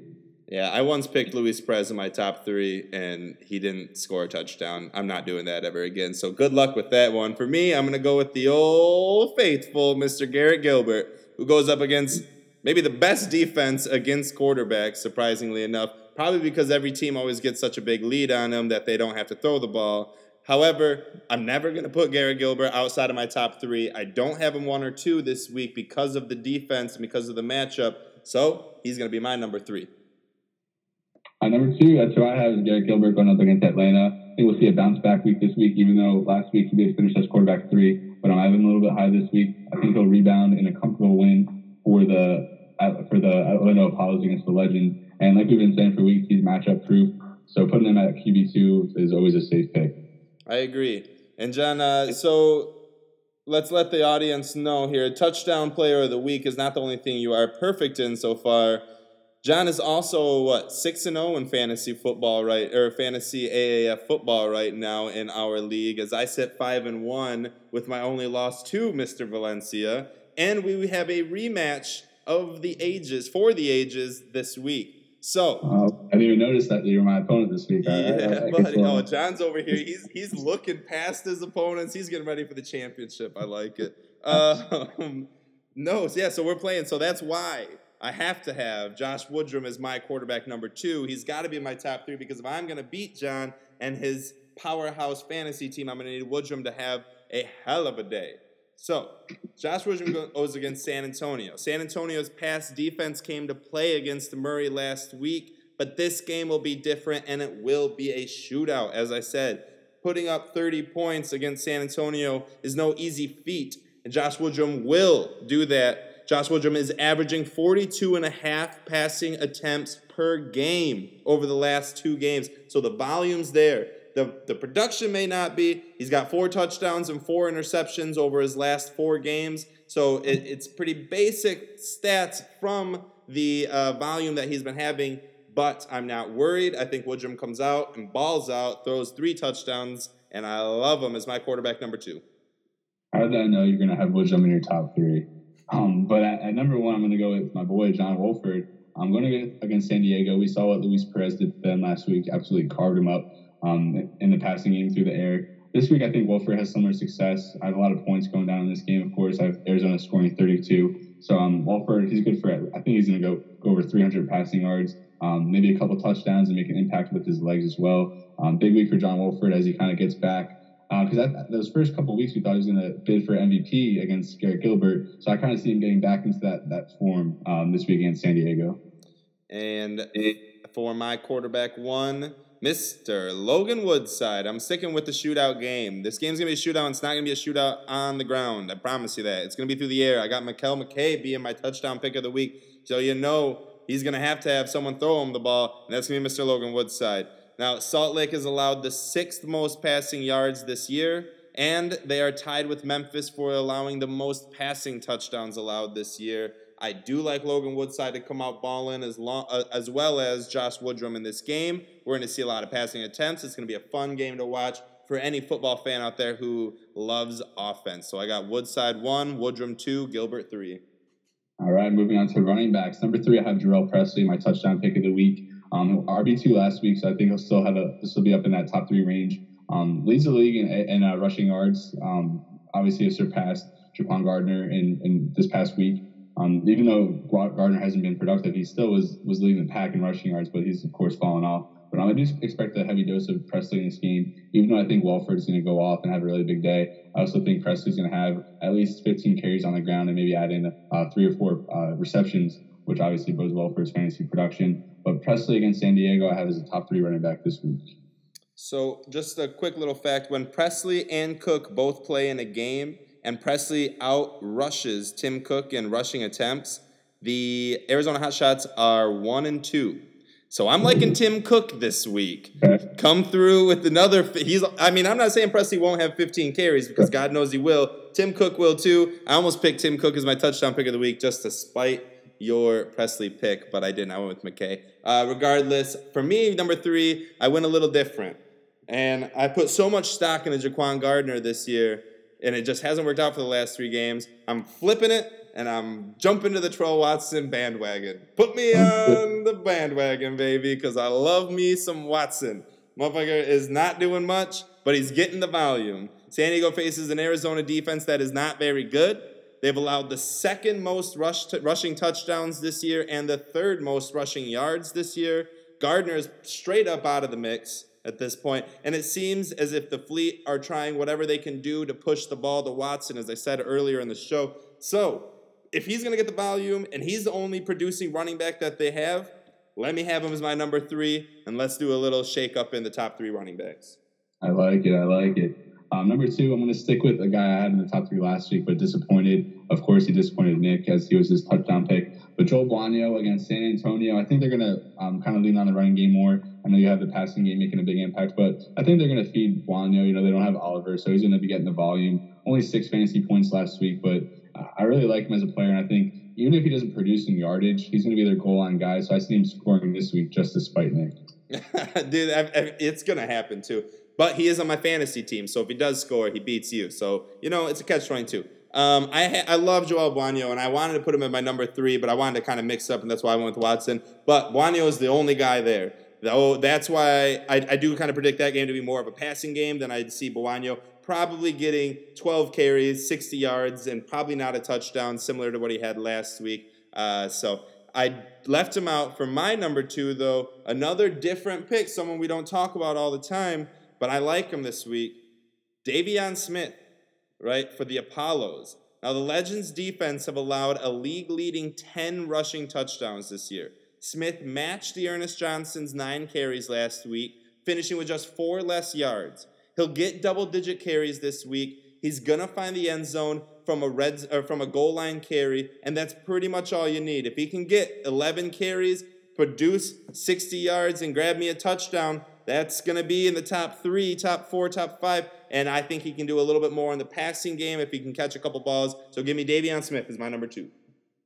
Yeah, I once picked Luis Perez in my top three, and he didn't score a touchdown. I'm not doing that ever again. So good luck with that one. For me, I'm going to go with the old faithful Mr. Garrett Gilbert, who goes up against maybe the best defense against quarterbacks, surprisingly enough. Probably because every team always gets such a big lead on them that they don't have to throw the ball. However, I'm never going to put Garrett Gilbert outside of my top three. I don't have him one or two this week because of the defense and because of the matchup. So he's going to be my number three. At number two, that's who I have is Garrett Gilbert going up against Atlanta. I think we'll see a bounce back week this week, even though last week he did finish as quarterback three. But I'm having a little bit high this week. I think he'll rebound in a comfortable win for the for the Atlanta Apollos against the Legends. And like we've been saying for weeks, he's matchup proof. So putting him at QB two is always a safe pick. I agree. And John, uh, so let's let the audience know here: touchdown player of the week is not the only thing you are perfect in so far. John is also what six and zero oh in fantasy football, right? Or fantasy AAF football right now in our league. As I sit five and one with my only loss to Mr. Valencia, and we have a rematch of the ages for the ages this week. So uh, I didn't even notice that you were my opponent this week. Yeah, I, I, buddy. Oh, John's over here. He's he's looking past his opponents. He's getting ready for the championship. I like it. Um, no, yeah. So we're playing. So that's why I have to have Josh Woodrum as my quarterback number two. He's got to be in my top three because if I'm going to beat John and his powerhouse fantasy team, I'm going to need Woodrum to have a hell of a day. So, Josh Woodrum goes against San Antonio. San Antonio's past defense came to play against Murray last week, but this game will be different and it will be a shootout. As I said, putting up 30 points against San Antonio is no easy feat, and Josh Woodrum will do that Josh Woodrum is averaging 42 and a half passing attempts per game over the last two games. So the volume's there. The, the production may not be. He's got four touchdowns and four interceptions over his last four games. So it, it's pretty basic stats from the uh, volume that he's been having. But I'm not worried. I think Woodrum comes out and balls out, throws three touchdowns, and I love him as my quarterback number two. How did I know you're going to have Woodrum in your top three? Um, but at, at, number one, I'm going to go with my boy John Wolford. I'm going to go against San Diego. We saw what Luis Perez did to them last week. Absolutely carved him up um, in the passing game through the air. This week, I think Wolford has similar success. I have a lot of points going down in this game. Of course, I have Arizona scoring 32. So um, Wolford, he's good for. I think he's going to go go over 300 passing yards, um, maybe a couple touchdowns, and make an impact with his legs as well. Um, big week for John Wolford as he kind of gets back because uh, those first couple weeks we thought he was going to bid for MVP against Garrett Gilbert. So I kind of see him getting back into that that form um, this week against San Diego. And for my quarterback one, Mr. Logan Woodside. I'm sticking with the shootout game. This game's gonna be a shootout. It's not gonna be a shootout on the ground. I promise you that. It's gonna be through the air. I got Mekale McKay being my touchdown pick of the week, so you know he's gonna have to have someone throw him the ball, and that's gonna be Mr. Logan Woodside. Now, Salt Lake has allowed the sixth most passing yards this year, and they are tied with Memphis for allowing the most passing touchdowns allowed this year. I do like Logan Woodside to come out balling as long uh, as well as Josh Woodrum in this game. We're going to see a lot of passing attempts. It's going to be a fun game to watch for any football fan out there who loves offense. So I got Woodside one, Woodrum two, Gilbert three. All right, moving on to running backs. Number three, I have Jhurell Pressley, my touchdown pick of the week. Um, RB two last week, so I think he'll still have a this will be up in that top three range. Um, leads the league in, in uh, rushing yards. Um, obviously, has surpassed Jaquan Gardner in, in this past week. Um, even though Gardner hasn't been productive, he still was was leading the pack in rushing yards, but he's of course fallen off. But I do expect a heavy dose of Pressley in this game, even though I think Wolford is going to go off and have a really big day. I also think Pressley's going to have at least 15 carries on the ground and maybe add in uh, three or four uh, receptions, which obviously bodes well for his fantasy production. But Pressley against San Diego, I have as a top three running back this week. So, just a quick little fact when Pressley and Cook both play in a game, and Pressley out rushes Tim Cook in rushing attempts, the Arizona Hotshots are one and two. So I'm liking Tim Cook this week. Come through with another. He's. I mean, I'm not saying Pressley won't have 15 carries because God knows he will. Tim Cook will too. I almost picked Tim Cook as my touchdown pick of the week just to spite your Pressley pick, but I didn't. I went with McKay. Uh, regardless, for me, number three, I went a little different. And I put so much stock in the Jaquan Gardner this year, and it just hasn't worked out for the last three games. I'm flipping it, and I'm jumping to the Terrell Watson bandwagon. Put me on the bandwagon, baby, because I love me some Watson. Motherfucker is not doing much, but he's getting the volume. San Diego faces an Arizona defense that is not very good. They've allowed the second most rush t- rushing touchdowns this year and the third most rushing yards this year. Gardner is straight up out of the mix at this point, and it seems as if the Fleet are trying whatever they can do to push the ball to Watson, as I said earlier in the show. So, if he's going to get the volume and he's the only producing running back that they have, let me have him as my number three, and let's do a little shake up in the top three running backs. I like it. I like it. Um, number two, I'm going to stick with a guy I had in the top three last week, but disappointed. Of course, he disappointed Nick as he was his touchdown pick. But Joel Bouagnon against San Antonio, I think they're going to um, kind of lean on the running game more. I know you have the passing game making a big impact, but I think they're going to feed Bouagnon. You know, they don't have Oliver, so he's going to be getting the volume. Only six fantasy points last week, but I really like him as a player, and I think even if he doesn't produce in yardage, he's going to be their goal line guy. So I see him scoring this week just to spite Nick. Dude, it's going to happen too. But he is on my fantasy team, so if he does score, he beats you. So you know it's a catch twenty two. Um, I I love Joel Bouagnon, and I wanted to put him in my number three, but I wanted to kind of mix up, and that's why I went with Watson. But Bouagnon is the only guy there. Though that's why I, I do kind of predict that game to be more of a passing game than I'd see Bouagnon probably getting 12 carries, 60 yards, and probably not a touchdown, similar to what he had last week. Uh, so I left him out for my number two, though. Another different pick, someone we don't talk about all the time, but I like him this week. De'Veon Smith, right, for the Apollos. Now, the Legends defense have allowed a league leading 10 rushing touchdowns this year. Smith matched the Ernest Johnson's nine carries last week, finishing with just four less yards. He'll get double digit carries this week. He's gonna find the end zone from a red or from a goal line carry, and that's pretty much all you need. If he can get 11 carries, produce 60 yards, and grab me a touchdown, that's gonna be in the top three, top four, top five. And I think he can do a little bit more in the passing game if he can catch a couple balls. So give me De'Veon Smith as my number two.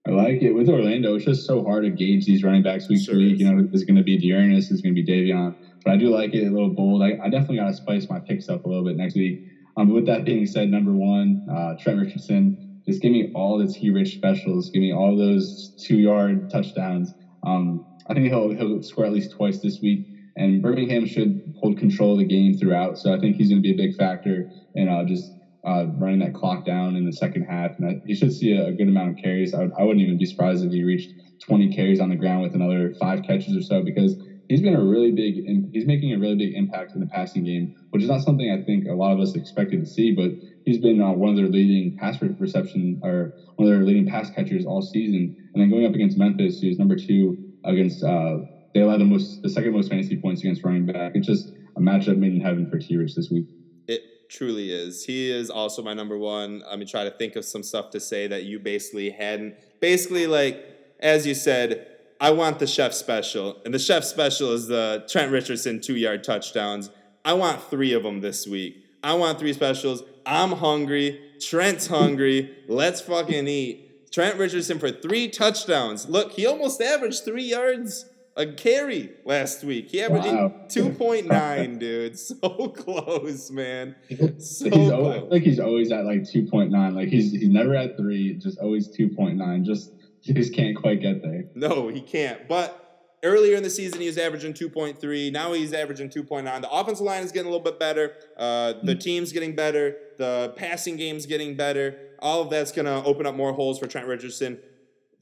I like it. With Orlando, it's just so hard to gauge these running backs week sure to week. You know, it's going to be D'Ernest, it's going to be De'Veon. But I do like it a little bold. I, I definitely got to spice my picks up a little bit next week. Um, with that being said, number one, uh, Trent Richardson, just give me all the T Rich specials. Give me all those two yard touchdowns. Um, I think he'll he'll score at least twice this week. And Birmingham should hold control of the game throughout. So I think he's going to be a big factor in uh, just uh, running that clock down in the second half. And I, he should see a, good amount of carries. I, I wouldn't even be surprised if he reached 20 carries on the ground with another five catches or so because he's been a really big he's making a really big impact in the passing game, which is not something I think a lot of us expected to see. But he's been uh, one of their leading pass reception or one of their leading pass catchers all season. And then going up against Memphis, who's number two against uh, they allow the most the second most fantasy points against running back. It's just a matchup made in heaven for T Rich this week. It truly is. He is also my number one. Let me try to think of some stuff to say that you basically hadn't. Basically, like as you said, I want the chef special, and the chef special is the Trent Richardson two yard touchdowns. I want three of them this week. I want three specials. I'm hungry. Trent's hungry. Let's fucking eat. Trent Richardson for three touchdowns. Look, he almost averaged three yards a carry last week. He averaged wow. 2.9, dude. So close, man. So he's always, I think he's always at like 2.9. Like he's he's never at three, just always 2.9. Just he just can't quite get there. No, he can't. But earlier in the season, he was averaging 2.3. Now he's averaging 2.9. The offensive line is getting a little bit better. Uh, the mm. team's getting better. The passing game's getting better. All of that's going to open up more holes for Trent Richardson.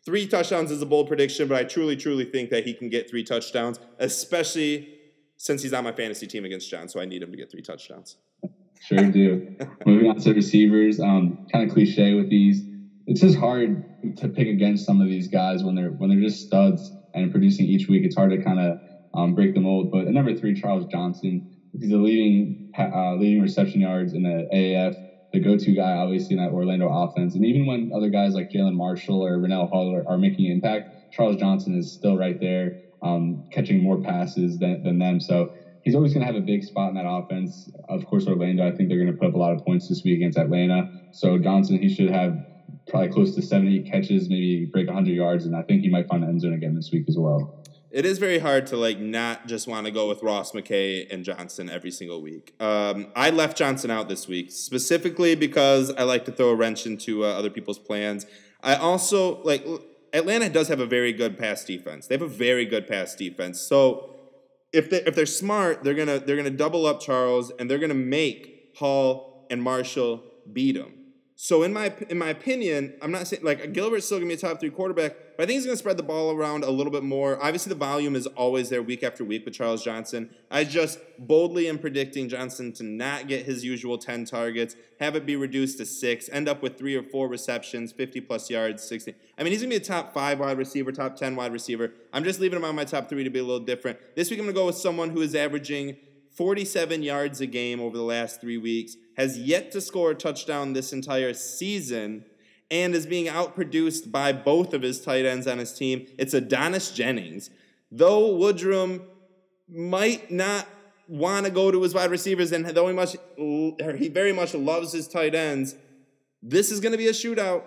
Three touchdowns is a bold prediction, but I truly, truly think that he can get three touchdowns, especially since he's on my fantasy team against John. So I need him to get three touchdowns. Sure do. Moving on to receivers, um, kind of cliche with these. It's just hard to pick against some of these guys when they're when they're just studs and producing each week. It's hard to kind of um, break the mold. But at number three, Charles Johnson. He's the leading uh, leading reception yards in the AAF, the go-to guy, obviously in that Orlando offense. And even when other guys like Jalen Marshall or Rannell Hall are, are, making an impact, Charles Johnson is still right there, um, catching more passes than, than them. So he's always going to have a big spot in that offense. Of course, Orlando, I think they're going to put up a lot of points this week against Atlanta. So Johnson, he should have probably close to 70 catches, maybe break 100 yards, and I think he might find the end zone again this week as well it is very hard to like not just want to go with Ross McKay and Johnson every single week. Um, I left Johnson out this week specifically because I like to throw a wrench into uh, other people's plans. I also like Atlanta does have a very good pass defense. They have a very good pass defense. So if they if they're smart, they're gonna they're gonna double up Charles and they're gonna make Hall and Marshall beat him. So in my in my opinion, I'm not saying like Gilbert's still gonna be a top three quarterback, but I think he's gonna spread the ball around a little bit more. Obviously, the volume is always there week after week with Charles Johnson. I just boldly am predicting Johnson to not get his usual 10 targets, have it be reduced to six, end up with three or four receptions, 50 plus yards, 60. I mean, he's gonna be a top five wide receiver, top 10 wide receiver. I'm just leaving him on my top three to be a little different. This week I'm gonna go with someone who is averaging 47 yards a game over the last three weeks, has yet to score a touchdown this entire season, and is being outproduced by both of his tight ends on his team. It's Adonis Jennings. Though Woodrum might not want to go to his wide receivers, and though he much he very much loves his tight ends, this is going to be a shootout,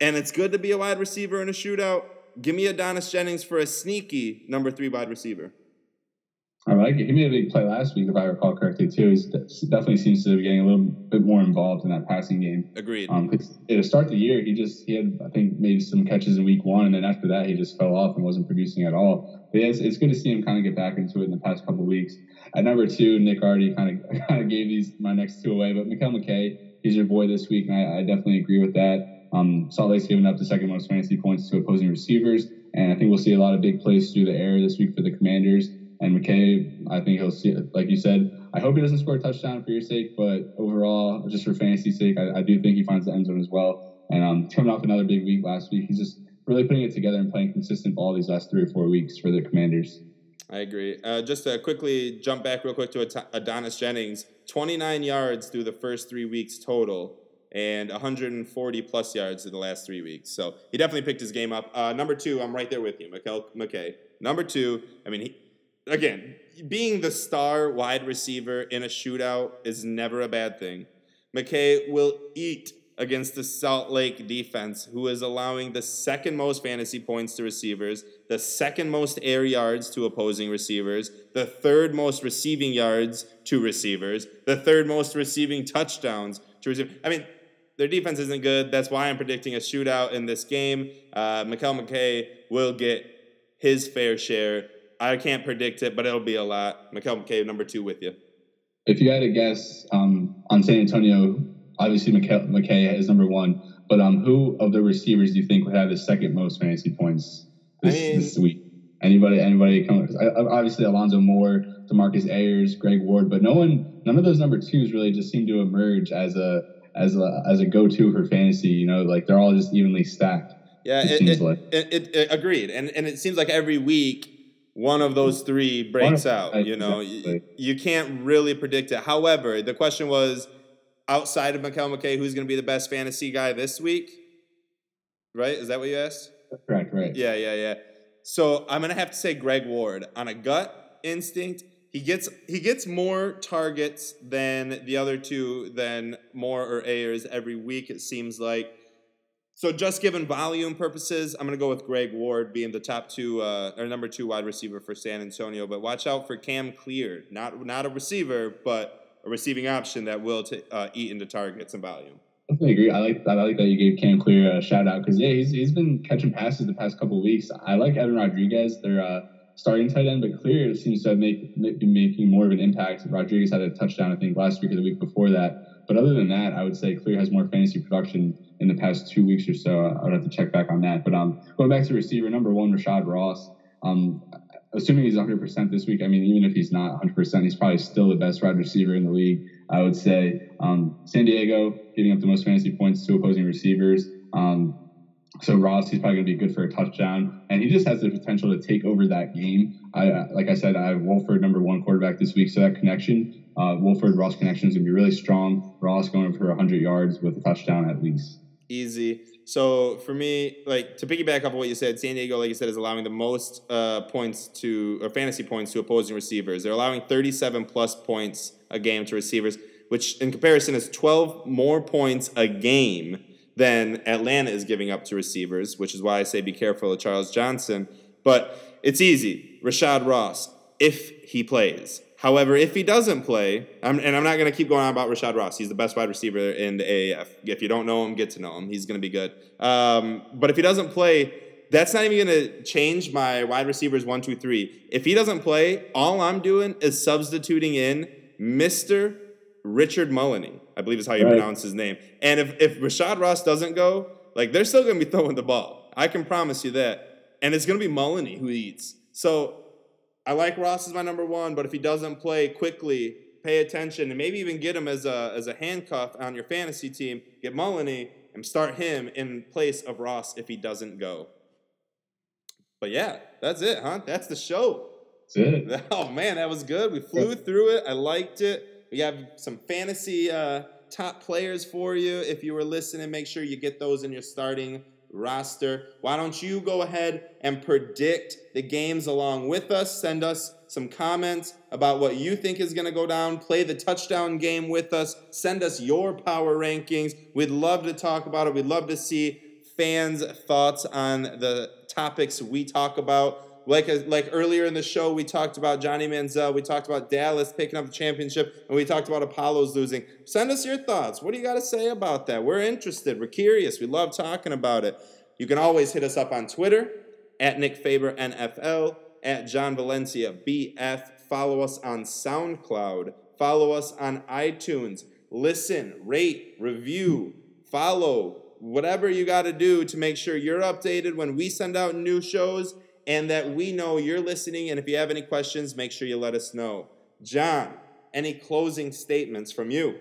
and it's good to be a wide receiver in a shootout. Give me Adonis Jennings for a sneaky number three wide receiver. I like it. He made a big play last week, if I recall correctly, too. He definitely seems to be getting a little bit more involved in that passing game. Agreed. Um, to start of the year, he just he had I think maybe some catches in week one, and then after that, he just fell off and wasn't producing at all. But yeah, it's, it's good to see him kind of get back into it in the past couple weeks. At number two, Nick already kind of kind of gave these my next two away, but Mekale McKay, he's your boy this week, and I, I definitely agree with that. Um, Salt Lake's giving up the second most fantasy points to opposing receivers, and I think we'll see a lot of big plays through the air this week for the Commanders. And McKay, I think he'll see, like you said, I hope he doesn't score a touchdown for your sake, but overall, just for fantasy sake, I, I do think he finds the end zone as well. And um, coming off another big week last week, he's just really putting it together and playing consistent ball these last three or four weeks for the Commanders. I agree. Uh, just to quickly jump back real quick to Adonis Jennings, 29 yards through the first three weeks total and 140 plus yards in the last three weeks. So he definitely picked his game up. Uh, number two, I'm right there with you, McKay. Number two, I mean, he, again, being the star wide receiver in a shootout is never a bad thing. McKay will eat against the Salt Lake defense, who is allowing the second most fantasy points to receivers, the second most air yards to opposing receivers, the third most receiving yards to receivers, the third most receiving touchdowns to receivers. I mean, their defense isn't good. That's why I'm predicting a shootout in this game. Uh, Mekale McKay will get his fair share I can't predict it, but it'll be a lot. Mekale McKay, number two with you. If you had to guess um, on San Antonio, obviously McKay, McKay is number one, but um, who of the receivers do you think would have the second most fantasy points this, I mean, this week? Anybody? Anybody? Come, obviously, Alonzo Moore, Demarcus Ayers, Greg Ward, but no one, none of those number twos really just seem to emerge as a as a as a go to for fantasy. You know, like they're all just evenly stacked. Yeah, it, it, like. it, it, agreed, and and it seems like every week one of those three breaks out. You know, exactly. you, you, can't really predict it. However, the question was outside of Mekale McKay, who's going to be the best fantasy guy this week? Right? Is that what you asked? Correct, right. Yeah, yeah, yeah. So I'm going to have to say Greg Ward. On a gut instinct, he gets he gets more targets than the other two, than Moore or Ayers every week, it seems like. So just given volume purposes, I'm going to go with Greg Ward being the top two uh, or number two wide receiver for San Antonio. But watch out for Cam Clear, not not a receiver, but a receiving option that will t- uh, eat into targets and volume. Definitely agree. I like. I like that you gave Cam Clear a shout out because yeah, he's he's been catching passes the past couple weeks. I like Evan Rodriguez, their uh, starting tight end, but Clear seems to have make, be making more of an impact. Rodriguez had a touchdown, I think, last week or the week before that. but other than that, I would say Clear has more fantasy production in the past two weeks or so. I would have to check back on that. But um, going back to receiver number one, Rashad Ross. Um, assuming he's 100% this week, I mean, even if he's not 100%, he's probably still the best wide receiver in the league. I would say um, San Diego giving up the most fantasy points to opposing receivers. Um, so Ross, he's probably going to be good for a touchdown, and he just has the potential to take over that game. I, like I said, I have Wolford number one quarterback this week, so that connection, uh, Wolford Ross connection is going to be really strong. Ross going for 100 yards with a touchdown at least. Easy. So for me, like to piggyback off of what you said, San Diego, like you said, is allowing the most uh, points to or fantasy points to opposing receivers. They're allowing 37 plus points a game to receivers, which in comparison is 12 more points a game than Atlanta is giving up to receivers, which is why I say be careful of Charles Johnson. But it's easy. Rashad Ross, if he plays. However, if he doesn't play, I'm, and I'm not going to keep going on about Rashad Ross, he's the best wide receiver in the AAF. If you don't know him, get to know him. He's going to be good. Um, but if he doesn't play, that's not even going to change my wide receivers one, two, three. If he doesn't play, all I'm doing is substituting in Mr. Richard Mullaney. I believe is how you right. pronounce his name. And if, if Rashad Ross doesn't go, like they're still going to be throwing the ball. I can promise you that. And it's going to be Mullaney who eats. So I like Ross as my number one, but if he doesn't play quickly, pay attention and maybe even get him as a, as a handcuff on your fantasy team. Get Mullaney and start him in place of Ross if he doesn't go. But yeah, that's it, huh? That's the show. That's it. Oh man, that was good. We flew through it. I liked it. We have some fantasy uh, top players for you. If you were listening, make sure you get those in your starting roster. Why don't you go ahead and predict the games along with us? Send us some comments about what you think is going to go down. Play the touchdown game with us. Send us your power rankings. We'd love to talk about it. We'd love to see fans' thoughts on the topics we talk about like like earlier in the show, we talked about Johnny Manziel, we talked about Dallas picking up the championship, and we talked about Apollos losing. Send us your thoughts. What do you got to say about that? We're interested. We're curious. We love talking about it. You can always hit us up on Twitter at Nick Faber NFL, at John Valencia BF. Follow us on SoundCloud. Follow us on iTunes. Listen, rate, review, follow, whatever you got to do to make sure you're updated when we send out new shows and that we know you're listening. And if you have any questions, make sure you let us know. John, any closing statements from you?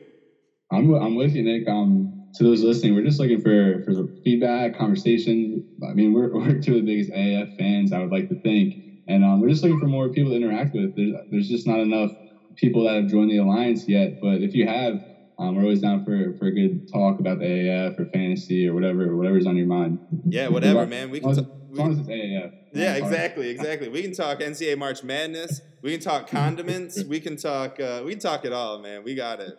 I'm, I'm with you, Nick. Um, to those listening, we're just looking for, for feedback, conversation. I mean, we're, we're two of the biggest AF fans, I would like to think. And um, we're just looking for more people to interact with. There's, there's just not enough people that have joined the alliance yet. But if you have, um, we're always down for, for a good talk about the AAF or fantasy or whatever, whatever's on your mind. Yeah, whatever, man. We can. As, as long as it's AAF. Yeah, exactly, exactly. We can talk NCAA March Madness. We can talk condiments. we can talk. Uh, we can talk it all, man. We got it.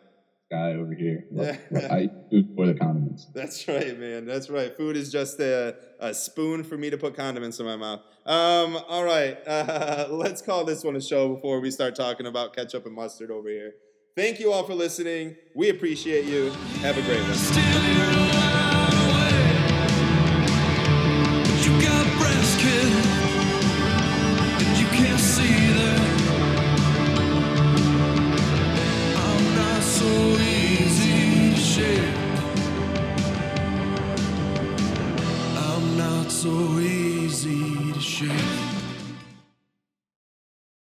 Guy over here. Yeah. I eat food for the condiments. That's right, man. That's right. Food is just a, a spoon for me to put condiments in my mouth. Um, all right, uh, let's call this one a show before we start talking about ketchup and mustard over here. Thank you all for listening. We appreciate you. Have a great one.